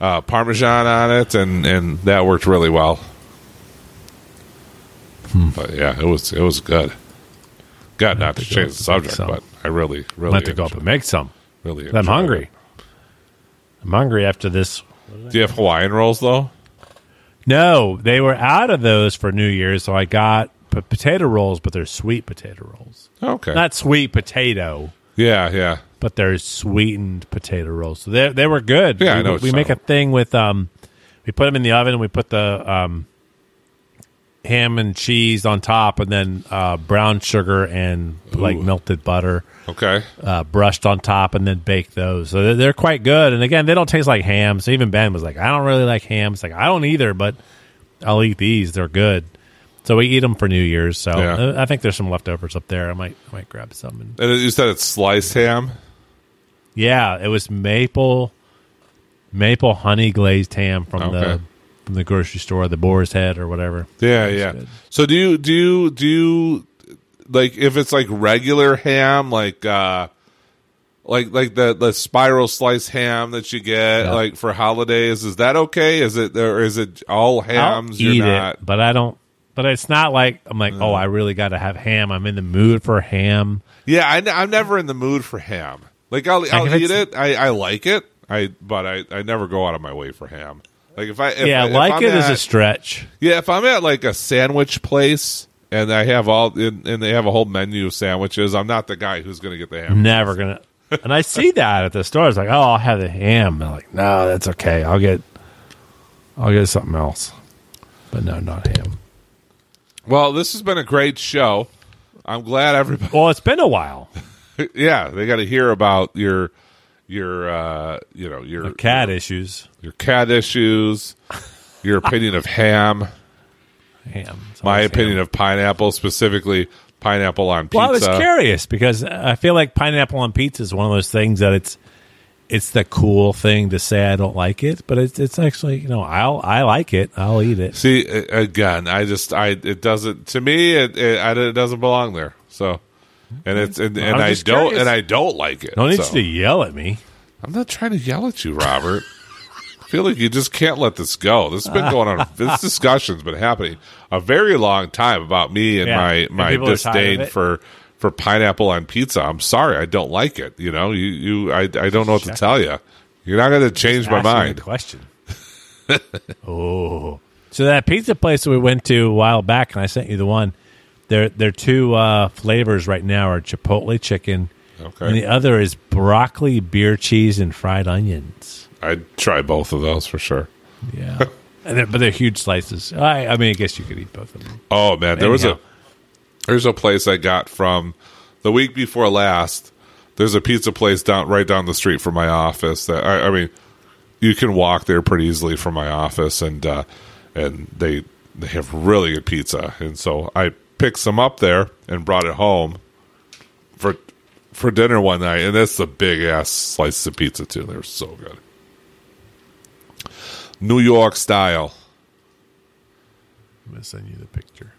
uh, parmesan on it, and and that worked really well. Hmm. But yeah, it was it was good. God, not to to change the subject, but I really really going to go up and make some. really. I'm hungry. it. I'm hungry after this. Do you have Hawaiian rolls though? No, they were out of those for New Year's, so I got p- potato rolls, but they're sweet potato rolls. Okay. Not sweet potato, yeah, yeah. but they're sweetened potato rolls. So they they were good. Yeah, I we, know we make a thing with um, we put them in the oven. and We put the um, ham and cheese on top, and then uh, brown sugar and like melted butter. Okay. uh, brushed on top and then bake those. So they're, they're quite good. And again, they don't taste like ham. So even Ben was like, I don't really like ham. It's like, I don't either, but I'll eat these. They're good. So we eat them for New Year's. So Yeah. I think there's some leftovers up there. I might I might grab some. And, And you said it's sliced ham. yeah, it was maple maple honey glazed ham from Okay. the from the grocery store, the Boar's Head or whatever. Yeah, yeah. good. So do you do you do you like if it's like regular ham, like uh like like the the spiral slice ham that you get Yeah. like for holidays? Is that okay? Is it or is it all hams? I'll you're eat not. it, but I don't. But it's not like I'm like, oh, I really got to have ham. I'm in the mood for ham. Yeah, I, am never in the mood for ham. Like I'll I'll eat it. I, I like it. I but I, I never go out of my way for ham. Like if I if, yeah, like it is a stretch. Yeah, if I'm at like a sandwich place and I have all and, and they have a whole menu of sandwiches, I'm not the guy who's going to get the ham. Never gonna. And I see that at the store. It's like, oh, I'll have the ham. I'm like, no, that's okay. I'll get, I'll get something else. But no, not ham. Well, this has been a great show. I'm glad everybody. Well, it's been a while. Yeah, they got to hear about your your uh, you know your Cat issues. your cat issues, your opinion of ham, Ham. My opinion ham. of pineapple, specifically pineapple on pizza. Well, I was curious because I feel like pineapple on pizza is one of those things that it's it's the cool thing to say I don't like it, but it's it's actually you know I'll I like it. I'll eat it. See again, I just I it doesn't to me it it, I, it doesn't belong there. So, and it's and, and I don't curious. and I don't like it. Don't need so. you to yell at me. I'm not trying to yell at you, Robert. I feel like you just can't let this go. This has been going on. This discussion's been happening a very long time about me and Yeah, my my people are tired of disdain for for pineapple on pizza. I'm sorry, I don't like it. You know, you you I I don't know what to tell you. You're not going to change my Ask me a mind. Question. oh, so that pizza place that we went to a while back, and I sent you the one. Their their two uh, flavors right now are chipotle chicken, Okay. and the other is broccoli, beer cheese, and fried onions. I'd try both of those for sure. Yeah, and they're, but they're huge slices. I, I mean, I guess you could eat both of them. Oh man, there was a there's a place I got from the week before last. There's a pizza place down right down the street from my office. That I, I mean, you can walk there pretty easily from my office, and uh, and they they have really good pizza. And so I picked some up there and brought it home for for dinner one night. And that's the big ass slices of pizza too. They're so good, New York style. I'm gonna send you the picture.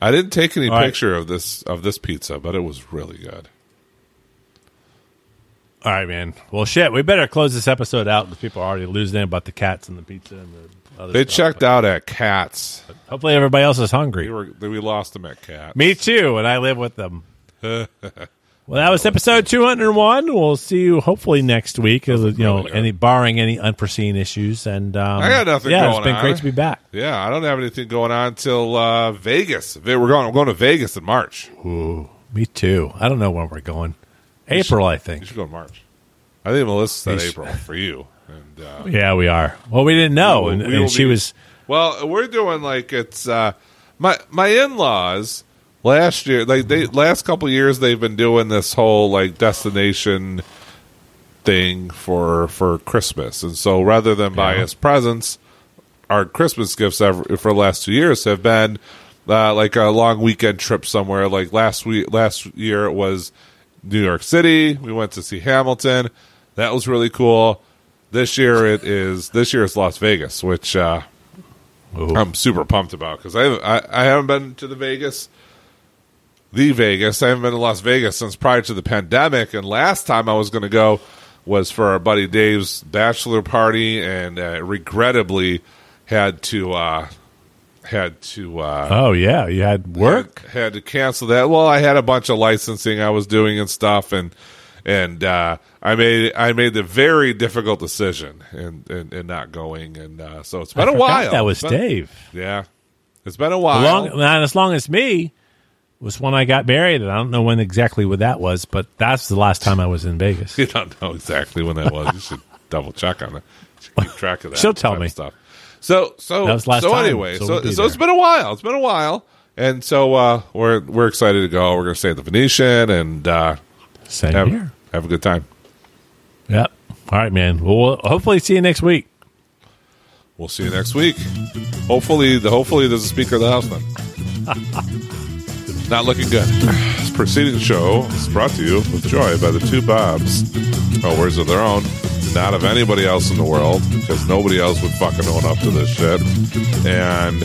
I didn't take any All right. picture of this of this pizza, but it was really good. All right, man. Well, shit, we better close this episode out because people are already losing it about the cats and the pizza and the other They stuff. checked out at Cats. Hopefully, everybody else is hungry. We were we lost them at Cats. Me too, and I live with them. well, that was episode 201. We'll see you hopefully next week. uh, You know, any barring any unforeseen issues. And um, I got nothing Yeah, it's been on. great to be back. Yeah, I don't have anything going on till uh, Vegas. We're going. We're going to Vegas in March. Ooh, Me too. I don't know when we're going. April, I think. You should go in March. I think Melissa said April for you. And uh, Yeah, we are. Well, we didn't know, we and, will- and we she be- was. Well, we're doing like it's uh, my my in laws last year. Like they last couple years, they've been doing this whole like destination thing for for Christmas, and so rather than buy Yeah. us presents, our Christmas gifts ever, for the last two years have been uh, like a long weekend trip somewhere. Like last week, last year it was New York City. We went to see Hamilton. That was really cool. This year it is. This year it's Las Vegas, which uh. I'm super pumped about because I, I I haven't been to the Vegas, the Vegas. I haven't been to Las Vegas since prior to the pandemic, and last time I was going to go was for our buddy Dave's bachelor party, and uh, regrettably had to uh, had to uh, Oh yeah, you had work. had, had to cancel that. Well, I had a bunch of licensing I was doing and stuff, and and uh, I made I made the very difficult decision in in, in not going, and uh, so it's been I a while. That was been- Dave. Yeah, it's been a while. Long, not as long as me was when I got married, and I don't know when exactly what that was, but that's the last time I was in Vegas. You don't know exactly when that was. You should double check on it. Keep track of that. She'll tell me. stuff. So so That was last so time, anyway, so so we'll so it's been a while. It's been a while, and so uh, we're we're excited to go. We're going to stay at the Venetian and uh, Same have here. have a good time. Yep. All right, man. Well, we'll hopefully see you next week. We'll see you next week. Hopefully, the hopefully there's a speaker of the house then. Not looking good. This preceding show is brought to you with joy by the two Bobs. Oh, words of their own, not of anybody else in the world, because nobody else would fucking own up to this shit. And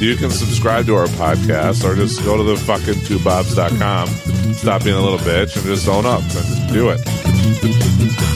you can subscribe to our podcast or just go to the fucking twobobs.com, stop being a little bitch, and just own up and do it.